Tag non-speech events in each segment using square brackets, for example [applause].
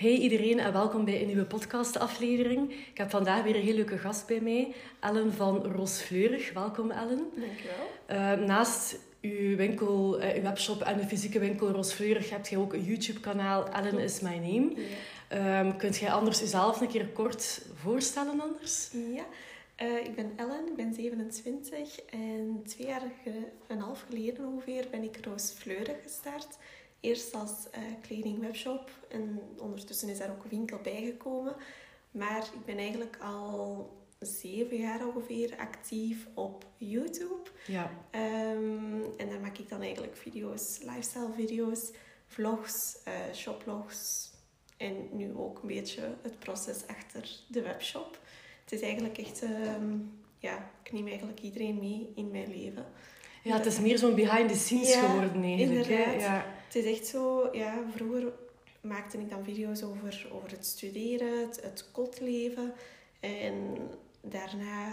Hey iedereen en welkom bij een nieuwe podcastaflevering. Ik heb vandaag weer een heel leuke gast bij mij, Ellen van Roosfleurig. Welkom Ellen. Dankjewel. Uh, naast uw winkel, uh, uw webshop en uw fysieke winkel Roosfleurig hebt jij ook een YouTube-kanaal, Ellen is my name. Ja. Um, kunt jij anders jezelf een keer kort voorstellen anders? Ja. Uh, ik ben Ellen, ik ben 27 en twee jaar en een half geleden ongeveer ben ik Roosfleurig gestart. Eerst als uh, kledingwebshop en ondertussen is daar ook een winkel bijgekomen. Maar ik ben eigenlijk al zeven jaar ongeveer actief op YouTube. Ja. Um, en daar maak ik dan eigenlijk video's, lifestyle video's, vlogs, uh, shoplogs. En nu ook een beetje het proces achter de webshop. Het is eigenlijk echt, um, ja, ik neem eigenlijk iedereen mee in mijn leven. Ja, het is meer zo'n behind the scenes ja, geworden eigenlijk. Inderdaad. Ja. Het is echt zo, ja, vroeger maakte ik dan video's over, over het studeren, het, het kotleven. En daarna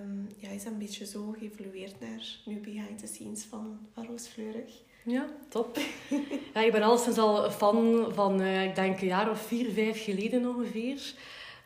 um, ja, is dat een beetje zo geëvolueerd naar nu behind the scenes van, van Roosfleurig. Ja, top. [laughs] ja, ik ben al sinds al fan van, uh, ik denk een jaar of vier, vijf geleden ongeveer.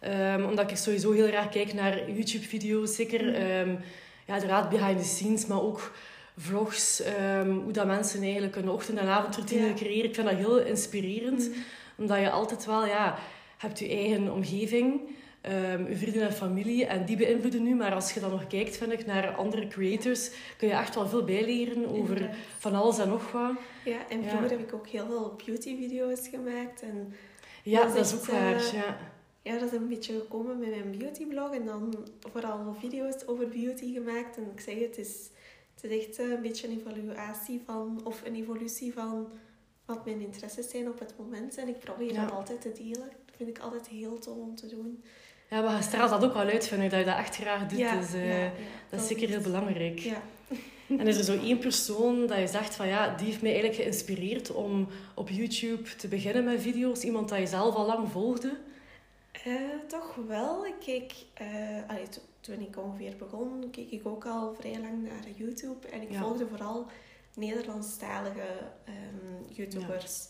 Um, omdat ik sowieso heel graag kijk naar YouTube-video's. Zeker um, ja, inderdaad behind the scenes, maar ook vlogs. Um, hoe dat mensen eigenlijk een ochtend- en avondroutine ja. creëren. Ik vind dat heel inspirerend. Mm. Omdat je altijd wel, ja, hebt je eigen omgeving. Um, je vrienden en familie. En die beïnvloeden nu. Maar als je dan nog kijkt, vind ik, naar andere creators, kun je echt wel veel bijleren over Inderdaad. van alles en nog wat. Ja, en vroeger ja. heb ik ook heel veel beauty-video's gemaakt. En ja, dat, dat is ook waar. Uh, ja. ja, dat is een beetje gekomen met mijn beautyblog. En dan vooral video's over beauty gemaakt. En ik zeg het, is, het is echt een beetje een evaluatie van, of een evolutie van wat mijn interesses zijn op het moment. En ik probeer ja. dat altijd te delen. Dat vind ik altijd heel tof om te doen. Ja, maar je straalt dat ook wel uit, vind ik, dat je dat echt graag doet. Ja, dus uh, ja, ja, dat is zeker heel belangrijk. Ja. En is er zo één persoon dat je zegt van ja, die heeft mij eigenlijk geïnspireerd om op YouTube te beginnen met video's? Iemand dat je zelf al lang volgde? Uh, toch wel. Ik keek, uh, allee, toen ik ongeveer begon, keek ik ook al vrij lang naar YouTube. En ik volgde vooral Nederlandstalige um, YouTubers.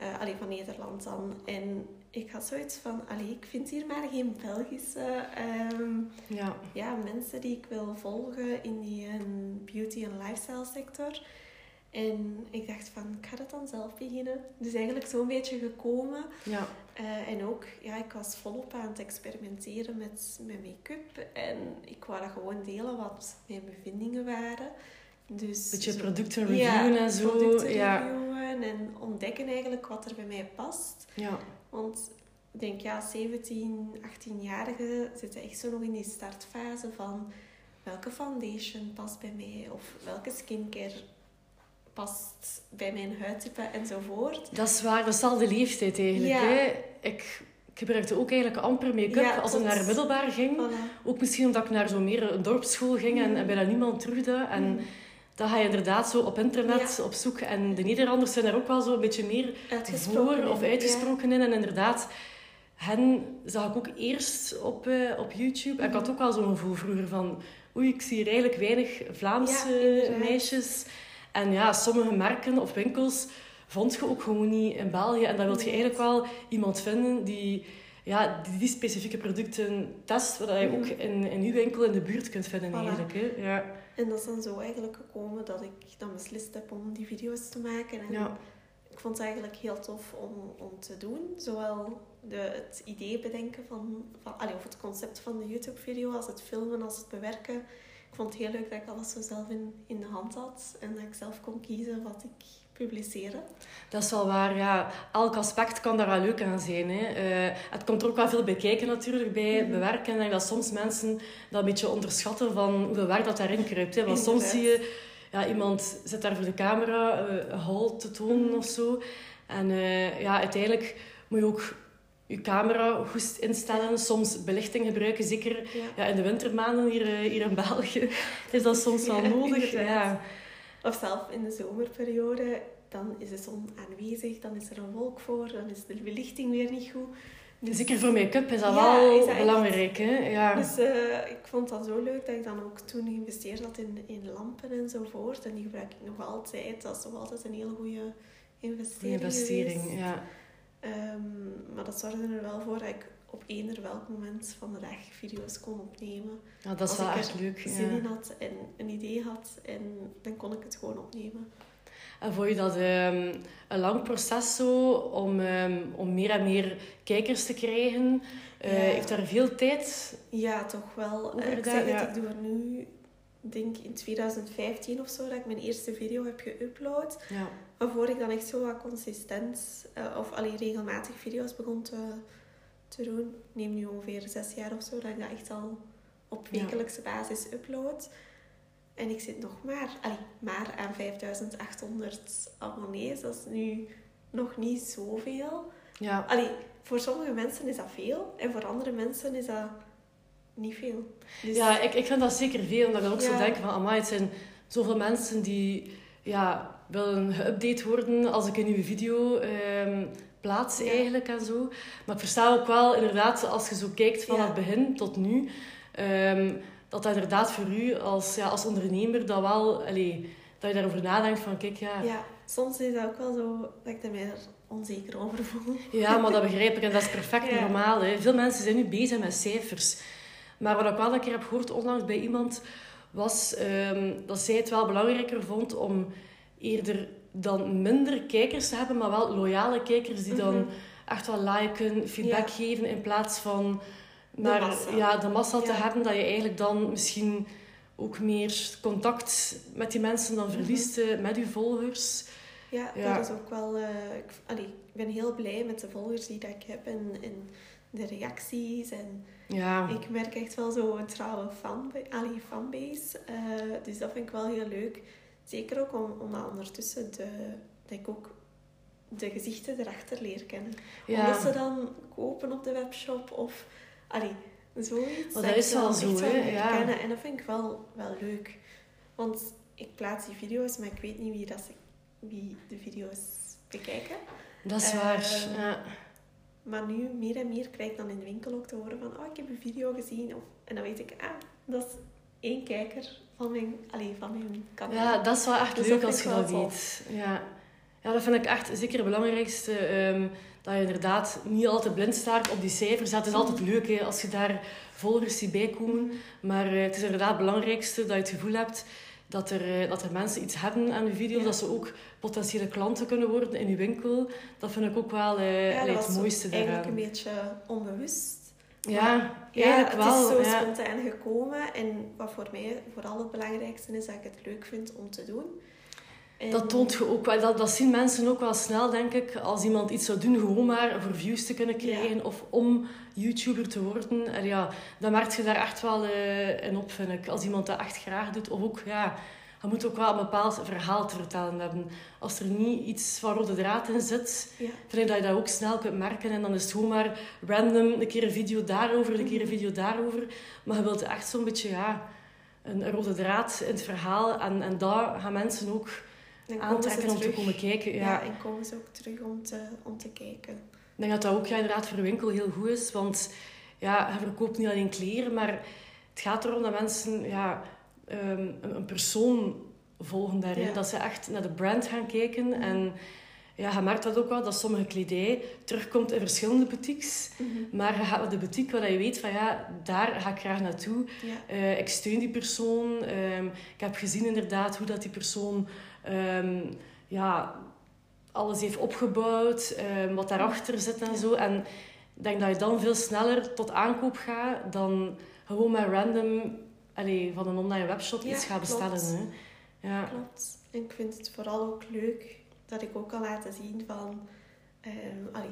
Ja. Uh, allee, van Nederland dan. En ik had zoiets van, allee, ik vind hier maar geen Belgische um, ja. Ja, mensen die ik wil volgen in die um, beauty- en lifestyle sector. En ik dacht van, ik ga dat dan zelf beginnen. Dus eigenlijk zo'n beetje gekomen. Ja. Uh, en ook, ja, ik was volop aan het experimenteren met, met make-up. En ik wou dat gewoon delen wat mijn bevindingen waren. Dus beetje producten reviewen ja, en zo. producten ja. reviewen en ontdekken eigenlijk wat er bij mij past. Ja. Want ik denk, ja, 17, 18-jarigen zitten echt zo nog in die startfase van welke foundation past bij mij of welke skincare past bij mijn huidtype enzovoort. Dat is waar, dat is al de leeftijd eigenlijk. Ja. Hè? Ik, ik gebruikte ook eigenlijk amper make-up Ja, als ik naar middelbaar ging. Voilà. Ook misschien omdat ik naar zo meer een dorpsschool ging en, en bijna niemand terugde. En Mhm. dan ga je inderdaad zo op internet op zoek. En de Nederlanders zijn daar ook wel zo een beetje meer voor of uitgesproken in. En inderdaad, hen zag ik ook eerst op, eh, op YouTube. En ik had ook wel zo'n gevoel vroeger van... Oei, ik zie hier eigenlijk weinig Vlaamse Ja, meisjes. En ja, sommige merken of winkels vond je ook gewoon niet in België. En dan wil je eigenlijk wel iemand vinden die... Ja, die, die specifieke producten test, wat je Mhm. ook in, in uw winkel in de buurt kunt vinden Voilà. eigenlijk. Hè? Ja. En dat is dan zo eigenlijk gekomen dat ik dan beslist heb om die video's te maken. En Ja. ik vond het eigenlijk heel tof om, om te doen. Zowel de, het idee bedenken van, van allee, of het concept van de YouTube-video, als het filmen, als het bewerken. Ik vond het heel leuk dat ik alles zo zelf in, in de hand had. En dat ik zelf kon kiezen wat ik publiceerde. Dat is wel waar, ja. Elk aspect kan daar wel leuk aan zijn. Hè. Eh, het komt er ook wel veel bij kijken natuurlijk, bij Mhm. bewerken. En ik dat soms mensen dat een beetje onderschatten van hoeveel werk dat daarin kruipt. Hè. Want soms zie je, ja, iemand zit daar voor de camera een hal te tonen of zo. En eh, ja, uiteindelijk moet je ook je camera goed instellen. Soms belichting gebruiken, zeker Ja. ja, in de wintermaanden hier, eh, hier in België [laughs] is dat soms wel Ja, nodig. Ja. Of zelf in de zomerperiode, dan is de zon aanwezig, dan is er een wolk voor, dan is de belichting weer niet goed. Dus, Zeker voor make-up is dat wel is dat echt- belangrijk. Hè? Ja. dus eh, ik vond dat zo leuk dat ik dan ook toen geïnvesteerd had in, in lampen enzovoort. En die gebruik ik nog altijd. Dat is nog altijd een hele goede investering. Investering, geweest. ja. Ehm, maar dat zorgde er wel voor dat ik op eender welk moment van de dag video's kon opnemen. Ja, dat is Als wel ik echt leuk. zin ja. in had en een idee had. En dan kon ik het gewoon opnemen. En vond je dat ehm, een lang proces zo om, ehm, om meer en meer kijkers te krijgen? Eh, Ja. Heeft daar veel tijd? Ja, toch wel. Hoe Eh, ik gedaan, zeg het, ja. ik doe er nu, ik denk in 2015 of zo, dat ik mijn eerste video heb geüpload. Ja. Waarvoor ik dan echt zo wat consistent, eh, of alleen regelmatig video's begon te, te doen. Ik neem nu ongeveer zes jaar of zo dat ik dat echt al op wekelijkse basis upload. En ik zit nog maar, allee, maar aan 5800 abonnees. Dat is nu nog niet zoveel. Ja. Allee, voor sommige mensen is dat veel. En voor andere mensen is dat niet veel. Dus, Ja, ik, ik vind dat zeker veel. Omdat ik ook zo denk van, amai, het zijn zoveel mensen die ja, willen geüpdate worden als ik een nieuwe video ehm, plaats Ja. eigenlijk en zo. Maar ik versta ook wel inderdaad, als je zo kijkt van Ja. het begin tot nu, ehm, dat dat inderdaad voor u als, ja, als ondernemer dat wel, allee, dat je daarover nadenkt van, kijk, ja, ja, soms is dat ook wel zo dat ik er mij er onzeker over voel. Ja, maar dat begrijp ik en dat is perfect [laughs] Ja. normaal. Hè. Veel mensen zijn nu bezig met cijfers. Maar wat ik wel een keer heb gehoord onlangs bij iemand, was ehm, dat zij het wel belangrijker vond om eerder dan minder kijkers te hebben, maar wel loyale kijkers die dan Mhm. echt wel liken, feedback Ja. geven, in plaats van De massa. Ja, de massa te hebben, dat je eigenlijk dan misschien ook meer contact met die mensen dan verliest eh, met je volgers. Ja, Ja. dat is ook wel... eh, ik, allee, ik ben heel blij met de volgers die dat ik heb en, en de reacties. En Ja, ik merk echt wel zo een trouwe fan, allee, fanbase. Eh, dus dat vind ik wel heel leuk. Zeker ook om, omdat ondertussen de, dat ik ook de gezichten erachter leer kennen. Omdat ze dan kopen op de webshop of... Allee, zoiets. dat ik is wel zo, echt wel hè, ja. En dat vind ik wel, wel leuk. Want ik plaats die video's, maar ik weet niet wie, dat ze, wie de video's bekijken. dat is Eh, waar. Ja. Maar nu meer en meer krijg ik dan in de winkel ook te horen van... Oh, ik heb een video gezien. Of, en dan weet ik, ah, dat is één kijker van mijn, allee, van mijn kanaal. Ja, dat is wel echt Dus leuk dat als je dat weet. Ja. ja, dat vind ik echt zeker het belangrijkste. ehm, dat je inderdaad niet altijd blind staat op die cijfers. Het is altijd leuk hè, als je daar volgers die bijkomen. Maar eh, het is inderdaad het belangrijkste dat je het gevoel hebt dat er, eh, dat er mensen iets hebben aan je video. Ja. Dat ze ook potentiële klanten kunnen worden in je winkel. Dat vind ik ook wel eh, Ja, allee, het mooiste eigenlijk daaraan. een beetje onbewust. Ja, Ja, eigenlijk het wel. is zo ja. spontaan gekomen. En wat voor mij vooral het belangrijkste is, dat ik het leuk vind om te doen. En- Dat toont je ook wel. Dat, dat zien mensen ook wel snel, denk ik. Als iemand iets zou doen, gewoon maar voor views te kunnen krijgen. Of om YouTuber te worden. En ja, dan merk je daar echt wel eh, in op, vind ik. Als iemand dat echt graag doet. Of ook, ja... Je moet ook wel een bepaald verhaal te vertellen hebben. Als er niet iets van rode draad in zit, Ja. vind ik dat je dat ook snel kunt merken. En dan is het gewoon maar random, een keer een video daarover, een keer een video daarover. Maar je wilt echt zo'n beetje, ja... Een een rode draad in het verhaal. En, en daar gaan mensen ook Dan aantrekken om te komen kijken. Ja. Ja. en komen ze ook terug om te, om te kijken. Ik denk dat dat ook ja, inderdaad voor de winkel heel goed is. Want ja, je verkoopt niet alleen kleren, maar het gaat erom dat mensen ja, ehm, een, een persoon volgen daarin. Ja. Dat ze echt naar de brand gaan kijken. En ja, je merkt dat ook wel, dat sommige kledij terugkomt in verschillende boutiques. Maar je gaat naar de boutique waar je weet van ja, daar ga ik graag naartoe. Ja. Eh, ik steun die persoon. Ehm, ik heb gezien inderdaad hoe dat die persoon ehm, ja, alles heeft opgebouwd, ehm, wat daarachter zit en zo. En ik denk dat je dan veel sneller tot aankoop gaat dan gewoon met random allee, van een online webshop Ja, iets gaat bestellen. Hè. Ja. Klopt. En ik vind het vooral ook leuk dat ik ook kan laten zien van... ehm, allee,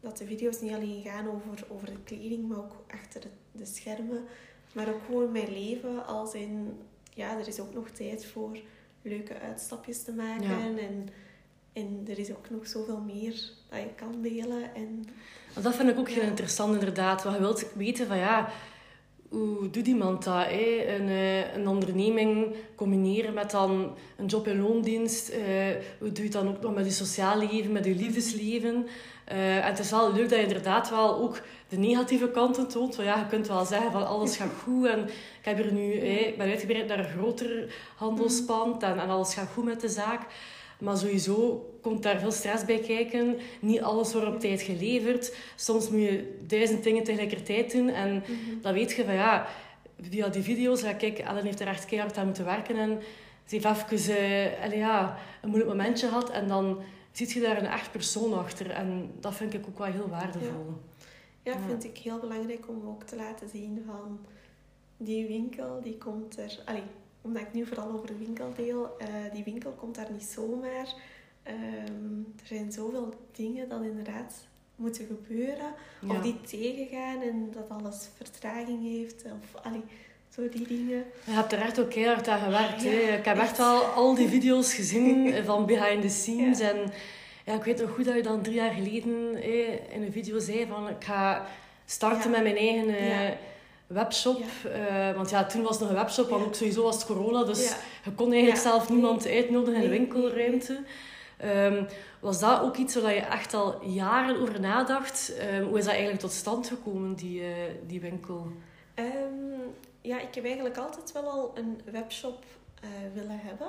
dat de video's niet alleen gaan over, over de kleding, maar ook achter de, de schermen. Maar ook gewoon mijn leven als in... Ja, er is ook nog tijd voor leuke uitstapjes te maken. Ja. En, en er is ook nog zoveel meer dat je kan delen. En Dat vind ik ook heel Ja. interessant, inderdaad. Want je wilt weten van ja, hoe doet iemand dat? Hè? Een, eh, een onderneming combineren met dan een job in loondienst. Eh, hoe doe je dan ook nog met je sociaal leven, met je liefdesleven? Eh, en het is wel leuk dat je inderdaad wel ook de negatieve kanten toont. Want ja, je kunt wel zeggen van alles gaat goed en ik heb hier nu, ben uitgebreid naar een groter handelspand en, en alles gaat goed met de zaak. Maar sowieso komt daar veel stress bij kijken. Niet alles wordt op tijd geleverd. Soms moet je duizend dingen tegelijkertijd doen. En Mhm. dan weet je van ja, via die video's, ja, kijk, Ellen heeft er echt keihard aan moeten werken. En ze heeft even allee, ja, een moeilijk momentje gehad. En dan ziet je daar een echt persoon achter. En dat vind ik ook wel heel waardevol. Ja, Ja. vind ik heel belangrijk om ook te laten zien van die winkel, die komt er... Allee, omdat ik nu vooral over de winkel deel, eh, die winkel komt daar niet zomaar. Ehm, er zijn zoveel dingen dat inderdaad moeten gebeuren. Ja. Of die tegengaan en dat alles vertraging heeft. Of allee, zo die dingen. Je hebt er echt ook keihard aan gewerkt. Ja, hè. Ik heb echt echt. wel al die video's gezien eh, [laughs] van behind the scenes. En ja, ik weet nog goed dat je dan drie jaar geleden eh, in een video zei van ik ga starten met mijn eigen Ja. webshop. Eh, want ja, toen was het nog een webshop, want Ja. ook sowieso was het corona. Dus Ja. je kon eigenlijk zelf niemand uitnodigen in de Nee, winkelruimte. Ehm, was dat ook iets waar je echt al jaren over nadacht? Ehm, hoe is dat eigenlijk tot stand gekomen, die, eh, die winkel? Ehm, ja, ik heb eigenlijk altijd wel al een webshop eh, willen hebben.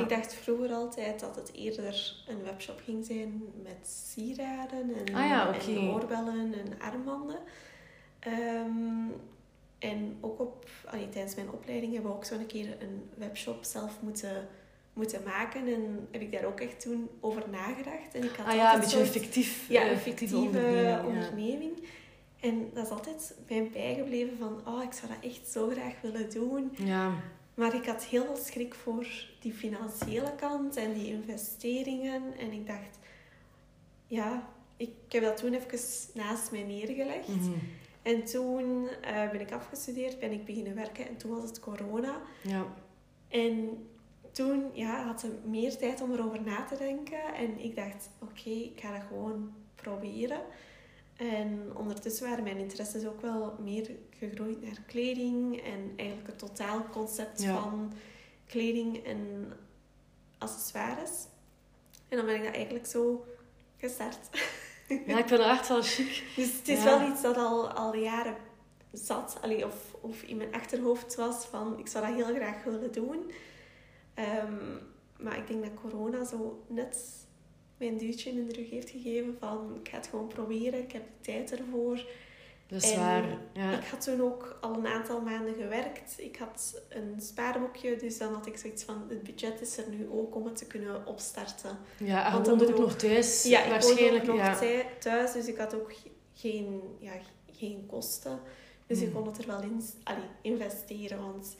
Ik dacht vroeger altijd dat het eerder een webshop ging zijn met sieraden en, Ah en oorbellen en armbanden. En ook op, allee, tijdens mijn opleiding hebben we ook zo'n keer een webshop zelf moeten, moeten maken. En heb ik daar ook echt toen over nagedacht. En ik had Ah ja, een beetje een fictief, ja, eh, een fictieve fictieve onderneming. ja. En dat is altijd mij bijgebleven van, oh, ik zou dat echt zo graag willen doen. Ja, Maar ik had heel veel schrik voor die financiële kant en die investeringen. En ik dacht, ja, ik heb dat toen even naast mij neergelegd. mhm. En toen eh, ben ik afgestudeerd, ben ik beginnen werken en toen was het corona. ja. En toen ja, had ze meer tijd om erover na te denken. En ik dacht, oké, ik ga dat gewoon proberen. En ondertussen waren mijn interesses ook wel meer gegroeid naar kleding. En eigenlijk het totaalconcept Ja. van kleding en accessoires. En dan ben ik dat eigenlijk zo gestart. [laughs] ja, ik vind het echt wel chic. Dus het is Ja. wel iets dat al, al jaren zat. Allee, of, of in mijn achterhoofd was van, ik zou dat heel graag willen doen. Ehm, maar ik denk dat corona zo net mijn duwtje in de rug heeft gegeven van, ik ga het gewoon proberen. Ik heb de tijd ervoor. Dat is En waar. Ja. Ik had toen ook al een aantal maanden gewerkt. Ik had een spaarboekje, dus dan had ik zoiets van, het budget is er nu ook om het te kunnen opstarten. Ja, en Want woonde dan ook bedoel- nog thuis, Ja, ik waarschijnlijk. ook nog ja. thuis, dus ik had ook ge- geen, ja, geen kosten. Dus ik Hmm. kon het er wel in allee, investeren, want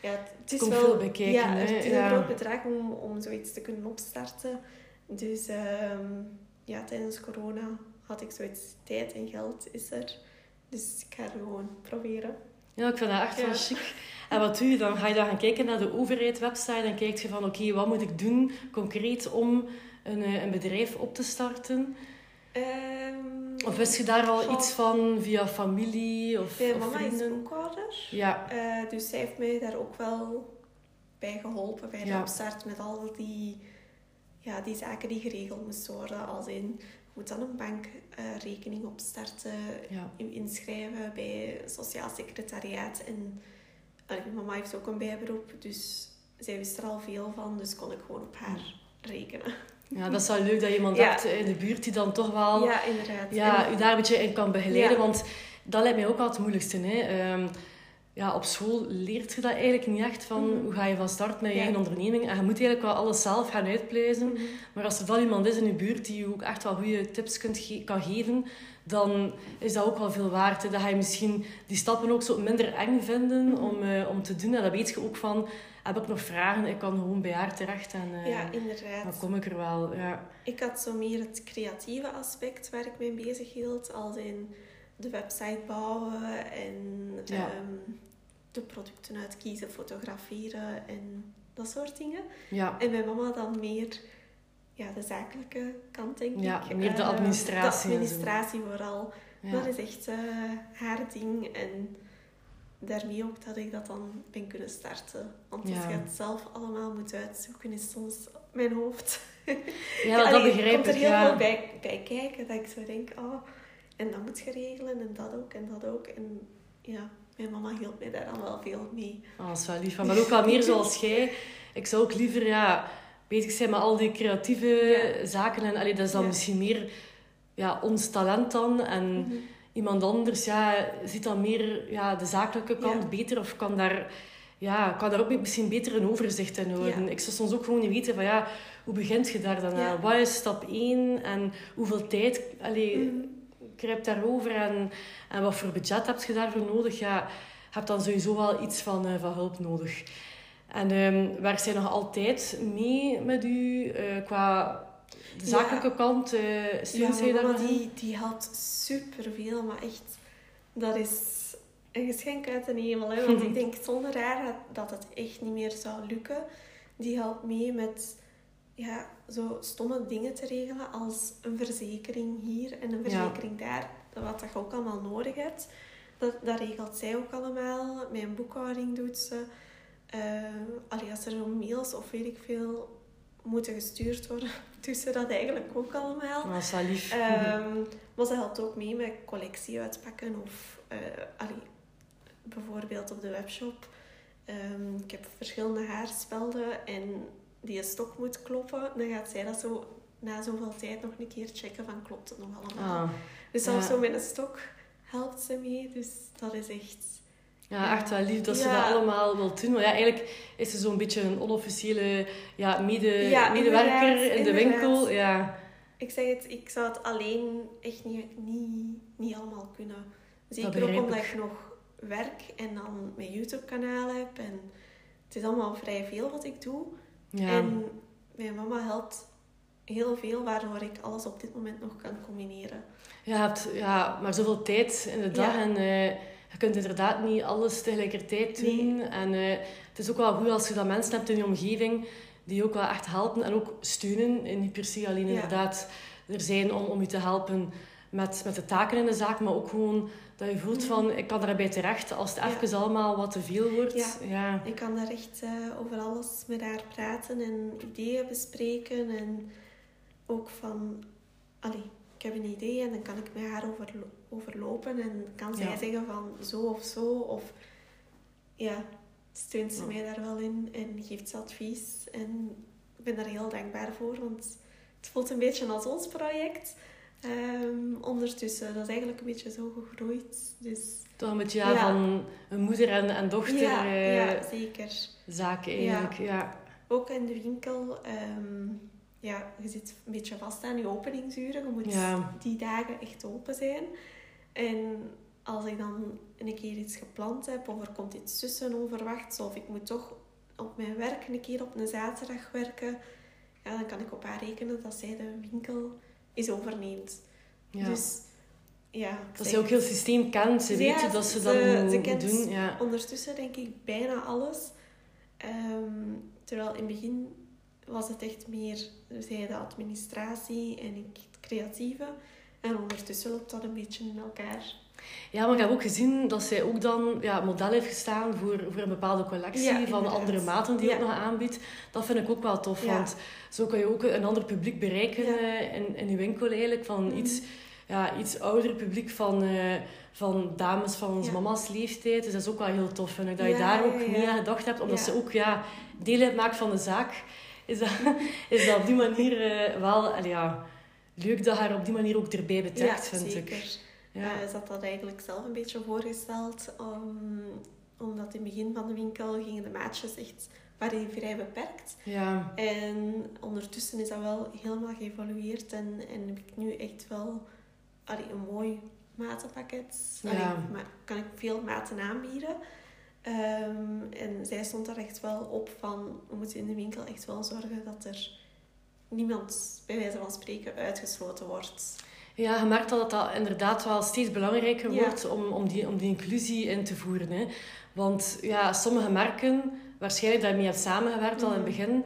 ja, het, het is komt wel veel bij kijken, ja, het is Ja. een groot bedrag om, om zoiets te kunnen opstarten. Dus ehm, ja, tijdens corona had ik zoiets, tijd en geld is er. Dus ik ga het gewoon proberen. Ja, ik vind dat echt Ja. wel chic. En wat doe je dan? Ga je dan gaan kijken naar de overheidswebsite en kijk je van oké, wat moet ik doen concreet om een, eh, een bedrijf op te starten? Ehm, Of wist je daar al Goh. iets van via familie of, Mijn of mama is boekhouder. Ja, Eh, dus zij heeft mij daar ook wel bij geholpen bij de Ja. opstart met al die, ja, die zaken die geregeld moesten worden. Als in, moet dan een bankrekening opstarten, ja. je inschrijven bij Sociaal Secretariaat. En mama heeft ook een bijberoep, dus zij wist er al veel van, dus kon ik gewoon op haar rekenen. ja, dat is wel leuk dat je iemand Ja. hebt in de buurt die dan toch wel Ja, inderdaad. ja, En- u daar een beetje in kan begeleiden. Want dat lijkt mij ook al het moeilijkste. Hè? Ehm, ja, op school leert je dat eigenlijk niet echt van Mhm. hoe ga je van start met je eigen onderneming. En je moet eigenlijk wel alles zelf gaan uitpluizen. Mhm. Maar als er dan iemand is in je buurt die je ook echt wel goede tips kunt ge- kan geven, dan is dat ook wel veel waard. Hè? Dan ga je misschien die stappen ook zo minder eng vinden Mhm. om, eh, om te doen. En dan weet je ook van, heb ik nog vragen? Ik kan gewoon bij haar terecht en eh, Ja, inderdaad. dan kom ik er wel. Ja. Ik had zo meer het creatieve aspect waar ik mee bezig hield, als in de website bouwen en Ja. ehm, de producten uitkiezen, fotograferen en dat soort dingen. Ja. En mijn mama dan meer ja, de zakelijke kant, denk Ja, ik. meer de Eh, administratie De administratie vooral. Ja. Dat is echt eh, haar ding. En daarmee ook dat ik dat dan ben kunnen starten. Want als je het zelf allemaal moet uitzoeken, is soms mijn hoofd Ja, dat, [laughs] begrijp komt er ik. heel veel bij, bij kijken dat ik zo denk, oh, en dat moet je regelen en dat ook en dat ook. En ja, mijn mama hielp mij daar dan wel veel mee. Oh, dat is wel lief. Maar ook wel meer zoals [laughs] jij. Ik zou ook liever ja, bezig zijn met al die creatieve zaken. En allee, dat is dan Ja. misschien meer ja, ons talent dan. En Mhm. iemand anders ja, ziet dan meer ja, de zakelijke kant Ja. beter of kan daar, ja, kan daar ook misschien beter een overzicht in houden. Ik zou soms ook gewoon niet weten van ja, hoe begint je daar dan aan? Wat is stap 1 en hoeveel tijd allee, Mhm. Kruipt daarover en, en wat voor budget heb je daarvoor nodig? Ja, je hebt dan sowieso wel iets van, eh, van hulp nodig. En ehm werkt zij nog altijd mee met u eh, qua de zakelijke kant? eh Ja, zij daar die, die helpt superveel, maar echt, dat is een geschenk uit de hemel. Hè? Want [laughs] ik denk zonder haar dat het echt niet meer zou lukken. Die helpt mee met ja, zo stomme dingen te regelen als een verzekering hier en een Ja. verzekering daar. Wat dat je ook allemaal nodig hebt. Dat, dat regelt zij ook allemaal. Mijn boekhouding doet ze. Allee, als er zo mails of weet ik veel moeten gestuurd worden, [laughs] doet ze dat eigenlijk ook allemaal. Dat lief. Ehm, maar ze helpt ook mee met collectie uitpakken of eh, allee, bijvoorbeeld op de webshop. Ehm, ik heb verschillende haarspelden en die stok moet kloppen. Dan gaat zij dat zo na zoveel tijd nog een keer checken van klopt het nog allemaal. Ah, dus zelfs ja. zo met een stok helpt ze mee. Dus dat is echt... ja, echt wel lief dat ze Ja. dat allemaal wil doen. Want ja, eigenlijk is ze zo'n beetje een onofficiële ja, mede, Ja, medewerker inderdaad, in de inderdaad. winkel. Ja. Ik zeg het, ik zou het alleen echt niet, niet, niet allemaal kunnen. Zeker ook omdat ik. ik nog werk en dan mijn YouTube-kanaal heb. En het is allemaal vrij veel wat ik doe. Ja. En mijn mama helpt heel veel, waardoor ik alles op dit moment nog kan combineren. Je hebt ja, maar zoveel tijd in de dag Ja. en eh, je kunt inderdaad niet alles tegelijkertijd doen. En eh, het is ook wel goed als je dat mensen hebt in je omgeving die ook wel echt helpen en ook steunen. En niet per se alleen Ja. inderdaad er zijn om, om je te helpen met, met de taken in de zaak, maar ook gewoon dat je voelt van ik kan daarbij terecht als het. Ja. even allemaal wat te veel wordt. Ja. ja. Ik kan daar echt eh, over alles met haar praten en ideeën bespreken. En ook van, allee, ik heb een idee en dan kan ik met haar over, overlopen. En kan zij Ja. zeggen van zo of zo. Of ja, steunt ze mij daar wel in en geeft ze advies. En ik ben daar heel dankbaar voor, want het voelt een beetje als ons project. Ehm, ondertussen, dat is eigenlijk een beetje zo gegroeid. Dus Toch een beetje ja, Ja. van een moeder en, en dochter ja, eh, ja, zeker. zaak eigenlijk. Ja. Ook in de winkel, ehm, ja, je zit een beetje vast aan je openingsuren. Je moet die dagen echt open zijn. En als ik dan een keer iets gepland heb, of er komt iets tussen onverwachts, of ik moet toch op mijn werk een keer op een zaterdag werken, ja, dan kan ik op haar rekenen dat zij de winkel eens overneemt. Ja. Dus ja, dat ze ook heel het. systeem kent. Ze Ja, weet dat ze, dat ze kent doen. Ja. Ondertussen denk ik bijna alles. Ehm, terwijl in het begin was het echt meer zij de administratie en ik het creatieve. En ondertussen loopt dat een beetje in elkaar. Ja, maar ik heb ook gezien dat zij ook dan ja, model heeft gestaan voor, voor een bepaalde collectie Ja, van andere maten die Ja. ook nog aanbiedt. Dat vind ik ook wel tof, want zo kan je ook een ander publiek bereiken eh, in, in je winkel eigenlijk. Van Mhm. iets, ja, iets ouder publiek van, eh, van dames van onze mama's leeftijd. Dus dat is ook wel heel tof, vind ik. Dat je daar ook mee aan gedacht hebt, omdat ze ook ja, deel uitmaakt van de zaak. Is dat, [laughs] is dat op die manier eh, wel ja, leuk dat haar op die manier ook erbij betrekt, ja, vind zeker. ik. Ja. Eh, ze had dat eigenlijk zelf een beetje voorgesteld. om- omdat in het begin van de winkel gingen de maatjes echt waren vrij beperkt. ja. En ondertussen is dat wel helemaal geëvolueerd en, en heb ik nu echt wel allee, een mooi matenpakket. Allee, Ja. ma- kan ik veel maten aanbieden. Ehm, en zij stond daar echt wel op van, we moeten in de winkel echt wel zorgen dat er niemand, bij wijze van spreken, uitgesloten wordt. Ja, je merkt al dat dat inderdaad wel steeds belangrijker Ja. wordt om, om, die, om die inclusie in te voeren. Hè. Want ja, sommige merken, waarschijnlijk daarmee hebt samengewerkt al in het Mhm. begin,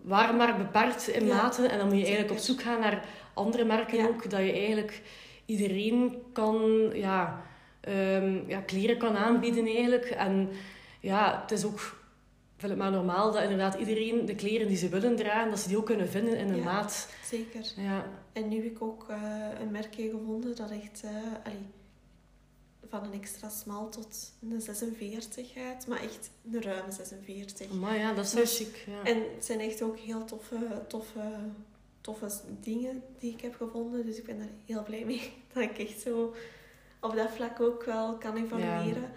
waren maar beperkt in Ja, maten. En dan moet je eigenlijk op zoek gaan naar andere merken Ja. ook, dat je eigenlijk iedereen kan, ja, ehm, ja, kleren kan aanbieden eigenlijk. En ja, het is ook, vind het maar normaal dat inderdaad iedereen de kleren die ze willen dragen, dat ze die ook kunnen vinden in een Ja. maat. Zeker. Ja. En nu heb ik ook eh, een merkje gevonden dat echt, eh, allee, van een extra smal tot een 46 gaat. Maar echt een ruime 46. Maar ja, dat is wel Dus- chic. Ja. En het zijn echt ook heel toffe, toffe, toffe dingen die ik heb gevonden. Dus ik ben er heel blij mee. [laughs] Dat ik echt zo op dat vlak ook wel kan evalueren.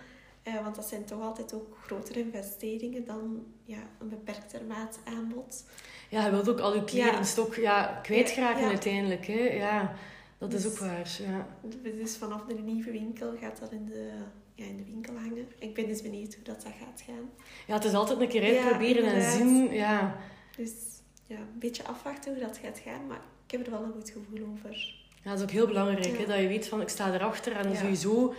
Eh, want dat zijn toch altijd ook grotere investeringen dan ja, een beperkter maat aanbod. Ja, je wilt ook al je kleren Ja. stok ja, kwijtraken Ja. uiteindelijk. Hè? Ja, dat is Dus- ook waar. Ja. Dus vanaf de nieuwe winkel gaat dat in de, ja, in de winkel hangen. Ik ben dus benieuwd hoe dat, dat gaat gaan. ja, het is altijd een keer Ja, uitproberen en inderdaad. zien. Ja. Dus ja, een beetje afwachten hoe dat gaat gaan. Maar ik heb er wel een goed gevoel over. ja, dat is ook heel belangrijk. Hè? Ja. Dat je weet van, ik sta erachter. En Ja. sowieso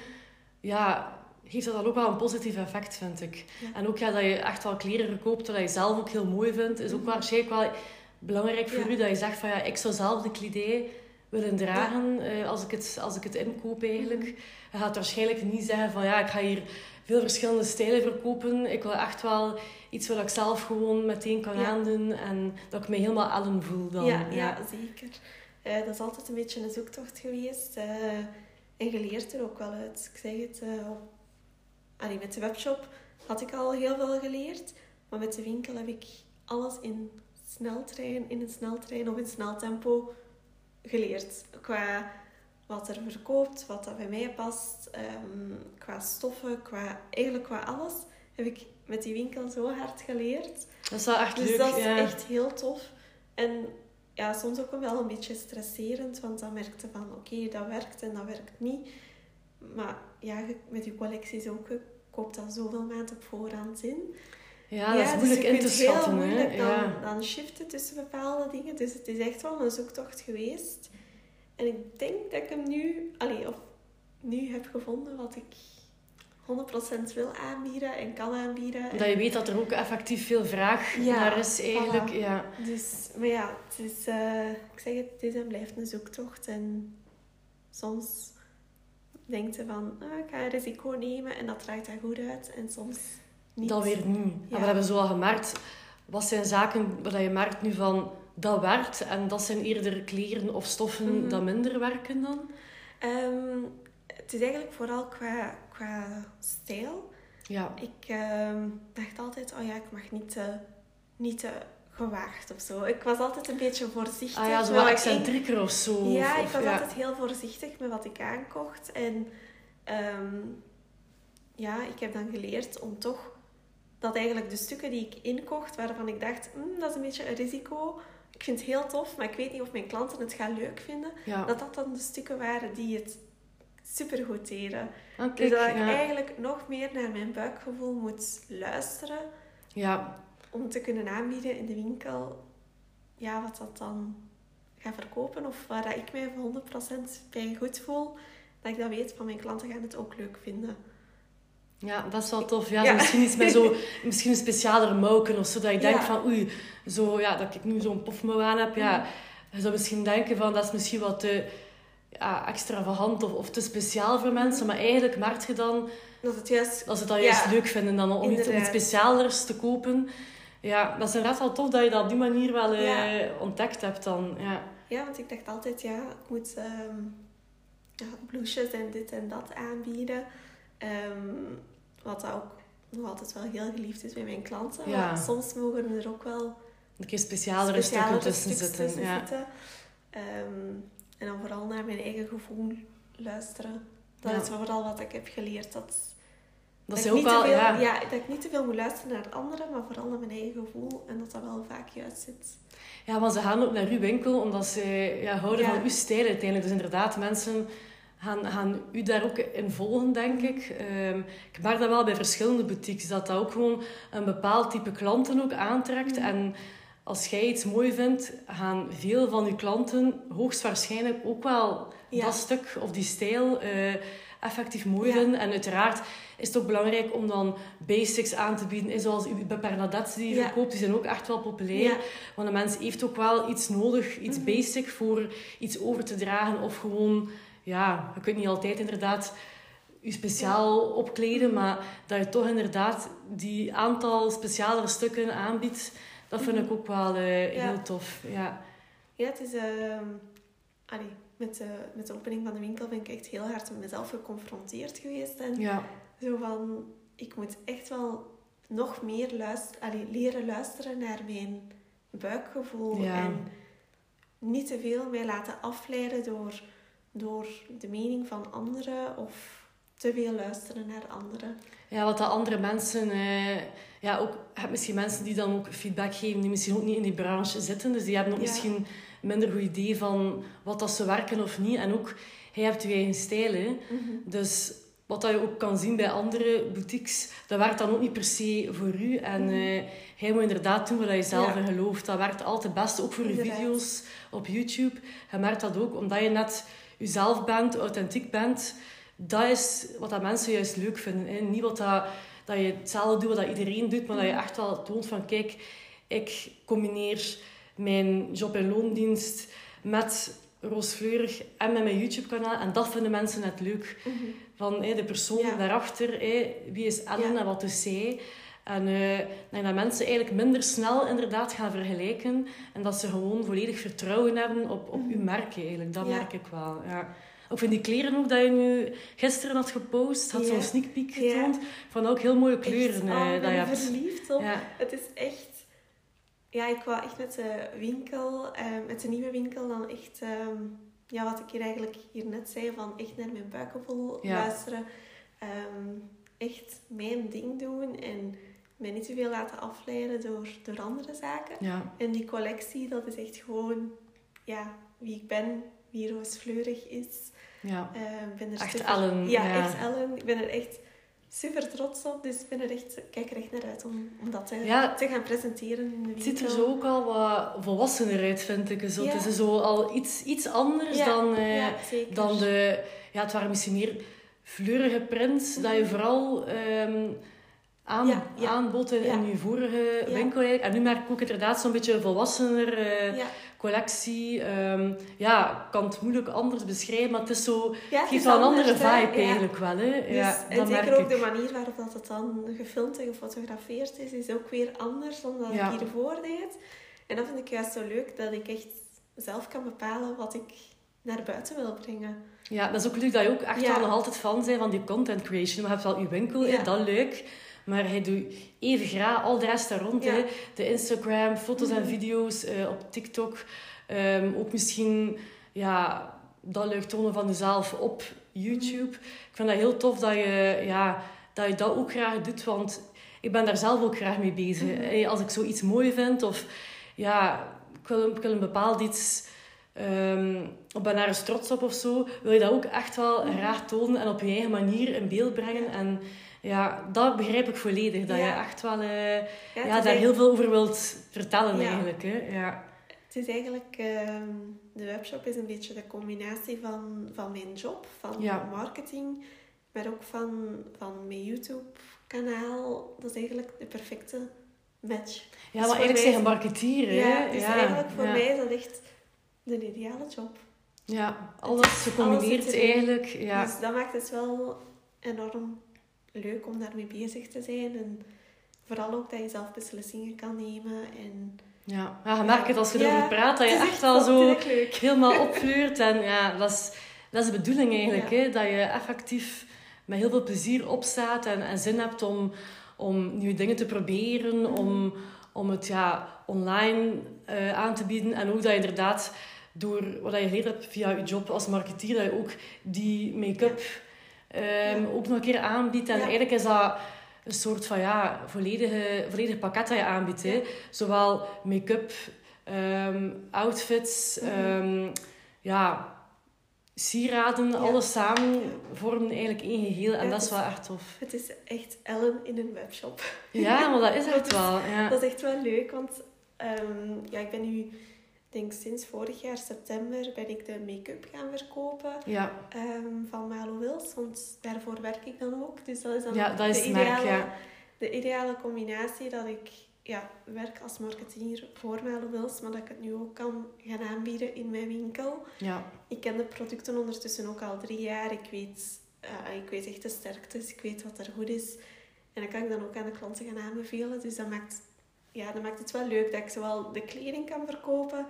ja, geeft dat dan ook wel een positief effect, vind ik. Ja. En ook ja, dat je echt wel kleren verkoopt dat je zelf ook heel mooi vindt. Is ook Mhm. waarschijnlijk wel belangrijk voor Ja. u. Dat je zegt van, ja, ik zou zelf de kledij willen dragen eh, als, ik het, als ik het inkoop eigenlijk. Mhm. Je gaat waarschijnlijk niet zeggen van, ja, ik ga hier veel verschillende stijlen verkopen. Ik wil echt wel iets wat ik zelf gewoon meteen kan aandoen. En dat ik me helemaal Ellen voel dan. Ja, ja. zeker. Eh, dat is altijd een beetje een zoektocht geweest. eh, en je leert er ook wel uit. Ik zeg het, op- allee, met de webshop had ik al heel veel geleerd. Maar met de winkel heb ik alles in sneltrein, in een sneltrein of in snel tempo geleerd. Qua wat er verkoopt, wat dat bij mij past, ehm, qua stoffen, qua, eigenlijk qua alles, heb ik met die winkel zo hard geleerd. Dat is wel echt Dus leuk. dat is ja. echt heel tof. En ja, soms ook wel een beetje stresserend, want dan merkte van oké, dat werkt en dat werkt niet. Maar ja, met je collecties ook, je koopt dat zoveel maanden op voorhand in. Ja, dat is dus moeilijk je in te schatten. heel moeilijk dan, Ja. dan shiften tussen bepaalde dingen. Dus het is echt wel een zoektocht geweest. En ik denk dat ik hem nu, allee, of nu heb gevonden wat ik 100% wil aanbieden en kan aanbieden. Dat je weet dat er ook effectief veel vraag Ja, naar is eigenlijk. voilà. Ja. Dus, maar ja, het is, eh, ik zeg het, het is en blijft een zoektocht. En soms denkt je van, ah, ik ga een risico nemen en dat draait daar goed uit. En soms niet. Dat weer niet. En Ja. we hebben zo al gemerkt, wat zijn zaken waar je merkt nu van dat werkt en dat zijn eerder kleren of stoffen Mhm. dat minder werken dan? Ehm, het is eigenlijk vooral qua, qua stijl. Ja. Ik ehm, dacht altijd, oh ja, ik mag niet te, niet te gewaagd of zo. Ik was altijd een beetje voorzichtig. Ah ja, zo wat ik excentrieker of zo. Ja, of, ik was ja. altijd heel voorzichtig met wat ik aankocht. En ehm, ja, ik heb dan geleerd om toch dat eigenlijk de stukken die ik inkocht, waarvan ik dacht, "Hmm, dat is een beetje een risico. Ik vind het heel tof, maar ik weet niet of mijn klanten het gaan leuk vinden. Ja. Dat dat dan de stukken waren die het supergoed deden. Ah, Dus dat ik eigenlijk nog meer naar mijn buikgevoel moet luisteren ja. Om te kunnen aanbieden in de winkel ja, wat dat dan ga verkopen of waar dat ik mij voor 100% bij goed voel, dat ik dat weet van mijn klanten gaan het ook leuk vinden. Ja, dat is wel tof. Ja, Misschien iets met zo, misschien een specialere mouwen of zo. Dat denkt Ja. van, oei, zo, ja, dat ik nu zo'n pofmouw aan heb. Ja, je zou misschien denken van, dat is misschien wat te ja, extravagant of, of te speciaal voor mensen. Maar eigenlijk merk je dan Dat het juist... dat ze dat juist leuk vinden dan om iets, om iets Inderdaad. speciaalers te kopen. Ja, dat is inderdaad wel tof dat je dat op die manier wel eh, ontdekt hebt dan. Ja. Ja, want ik dacht altijd, ja, ik moet ja, blouses en dit en dat aanbieden. Ehm, wat ook nog altijd wel heel geliefd is bij mijn klanten. Ja. Maar soms mogen er ook wel Een keer specialere, stukken tussen zitten. tussen ja. zitten. Ehm, en dan vooral naar mijn eigen gevoel luisteren. Dat is vooral wat ik heb geleerd. Dat, Dat is ik ook niet wel, te veel, ja. ja, dat ik niet te veel moet luisteren naar anderen, maar vooral naar mijn eigen gevoel. En dat dat wel vaak juist zit. Ja, maar ze gaan ook naar uw winkel omdat ze ja, houden Ja. van uw stijl uiteindelijk. Dus inderdaad, mensen gaan, gaan u daar ook in volgen, denk ik. Ehm, ik merk dat wel bij verschillende boutiques, dat dat ook gewoon een bepaald type klanten ook aantrekt. Mhm. En als jij iets mooi vindt, gaan veel van uw klanten hoogstwaarschijnlijk ook wel Ja. dat stuk of die stijl eh, effectief mooi vinden. En uiteraard is het ook belangrijk om dan basics aan te bieden, zoals uw Bernadette die je Ja. verkoopt, die zijn ook echt wel populair. Ja. Want een mens heeft ook wel iets nodig, iets Mhm. basic voor iets over te dragen. Of gewoon, ja, je kunt niet altijd inderdaad je speciaal opkleden, maar dat je toch inderdaad die aantal specialere stukken aanbiedt, dat vind ik ook wel eh, Ja. heel tof. Ja. Ja, het is... ehm allee, met, de, met de opening van de winkel ben ik echt heel hard met mezelf geconfronteerd geweest. En Ja. Zo van, ik moet echt wel nog meer luister, allee, leren luisteren naar mijn buikgevoel. Ja. En niet te veel mij laten afleiden door, door de mening van anderen of te veel luisteren naar anderen. Ja, wat dat andere mensen... eh, ja, ook, je hebt misschien mensen die dan ook feedback geven die misschien ook niet in die branche zitten. Dus die hebben ook Ja. misschien een minder goed idee van wat dat ze werken of niet. En ook, jij hebt je eigen stijl, hè. Dus wat dat je ook kan zien bij andere boutiques, dat werkt dan ook niet per se voor u. En eh jij moet inderdaad doen wat je zelf Ja. in gelooft. Dat werkt altijd het beste, ook voor je video's op YouTube. Je merkt dat ook, omdat je net jezelf bent, authentiek bent. Dat is wat dat mensen juist leuk vinden. Hè. Niet wat dat, dat je hetzelfde doet wat dat iedereen doet, maar dat je echt wel toont van kijk, ik combineer mijn job- en loondienst met rooskleurig en met mijn YouTube-kanaal. En dat vinden mensen net leuk. Van hé, de persoon Ja. daarachter, hé, wie is Ellen Ja. en wat doet zij? En eh, denk dat mensen eigenlijk minder snel inderdaad gaan vergelijken. En dat ze gewoon volledig vertrouwen hebben op, op uw merk eigenlijk. Dat Mhm. Merk ik wel, ja. Ook van die kleren ook dat je nu gisteren had gepost, had zo'n sneak peek getoond. Van ook heel mooie kleuren Echt, eh, oh, dat je hebt. verliefd op. Ja. Het is echt... Ja, ik wou echt met de winkel, eh, met de nieuwe winkel, dan echt... ehm, ja, wat ik hier eigenlijk hier net zei, van echt naar mijn buikgevoel Ja. luisteren. Ehm, echt mijn ding doen en mij niet te veel laten afleiden door, door andere zaken. Ja. En die collectie, dat is echt gewoon ja, wie ik ben, wie Roos Fleurig is. Ja. Ik ben er Echt Ellen, Ja, ja. echt Ellen. Ik ben er echt super trots op. Dus ik ben er echt, ik kijk er echt naar uit om, om dat te, Ja. te gaan presenteren in de Het ziet er zo ook al wat volwassener uit, vind ik. Zo. Ja. Het is zo al iets, iets anders Ja, dan, eh, dan de... Ja, het waren misschien meer fleurige prints, dat je vooral ehm aan, Ja, ja. aanbod in, Ja. in je vorige Ja. winkel. eigenlijk. En nu merk ik ook inderdaad zo'n beetje volwassener eh, collectie. Ehm, ja, ik kan het moeilijk anders beschrijven, maar het is zo... ja, Het geeft wel een andere vibe Ja. eigenlijk wel, hè. Dus, ja, en zeker ook ik. de manier waarop dat het dan gefilmd en gefotografeerd is, is ook weer anders dan dat ik hiervoor deed. En dat vind ik juist zo leuk, dat ik echt zelf kan bepalen wat ik naar buiten wil brengen. Ja, dat is ook leuk dat je ook echt wel nog altijd fan bent van die content creation. Maar je hebt wel je winkel, Ja. dat leuk. Maar hij doet even graag al de rest daar rond. Ja. Hè. De Instagram, foto's en Mhm. video's eh, op TikTok. Ehm, ook misschien ja, dat leuk tonen van jezelf op YouTube. Ik vind dat heel tof dat je, ja, dat je dat ook graag doet. Want ik ben daar zelf ook graag mee bezig. Mhm. Hè. Als ik zoiets mooi vind of ja, ik wil, ik wil een bepaald iets ehm of ben daar eens trots op of zo, wil je dat ook echt wel Mhm. graag tonen en op je eigen manier in beeld brengen. En ja, dat begrijp ik volledig. Dat Ja. je echt wel eh, Ja, ja, daar eigenlijk- heel veel over wilt vertellen Ja. eigenlijk. Hè? Ja. Het is eigenlijk, ehm, de webshop is een beetje de combinatie van, van mijn job, van Ja. marketing, maar ook van, van mijn YouTube-kanaal. Dat is eigenlijk de perfecte match. ja, Dus maar voor eigenlijk is- marketeer. Hè? Ja, dus eigenlijk voor ja. mij is dat echt de ideale job. Ja, alles gecombineerd eigenlijk. Ja. Dus dat maakt het wel enorm leuk om daarmee bezig te zijn. En vooral ook dat je zelf beslissingen kan nemen. En Ja. ja, je merkt het als je Ja, erover praat, dat je echt het zo helemaal [laughs] opfleurt. En ja, dat is, dat is de bedoeling eigenlijk. Ja. Hè? Dat je effectief met heel veel plezier opstaat en, en zin hebt om, om nieuwe dingen te proberen, Mhm. om, om het ja, online eh, aan te bieden. En ook dat je inderdaad door wat je geleerd hebt via je job als marketeer, dat je ook die make-up ehm, ook nog een keer aanbiedt. En eigenlijk is dat een soort van ja, volledige, volledig pakket dat je aanbiedt. Hè? Zowel make-up, ehm, outfits, Mhm. ehm, ja, sieraden, Ja. alles samen vormen eigenlijk één geheel. En Ja, dat is wel echt tof. Het is echt Ellen in een webshop. Ja, maar dat is [laughs] echt wel. Ja. Dat is echt wel leuk, want ja, ik ben nu, denk sinds vorig jaar september, ben ik de make-up gaan verkopen Ja. ehm, van Malo Wils, want daarvoor werk ik dan ook. Dus dat is dan ja, dat is de het merk, ideale, ja. de ideale combinatie dat ik ja, werk als marketeer voor Malo Wils, maar dat ik het nu ook kan gaan aanbieden in mijn winkel. ja. Ik ken de producten ondertussen ook al drie jaar. Ik weet, eh, ik weet echt de sterktes, ik weet wat er goed is. En dat kan ik dan ook aan de klanten gaan aanbevelen. Dus dat maakt, ja, dat maakt het wel leuk dat ik zowel de kleding kan verkopen,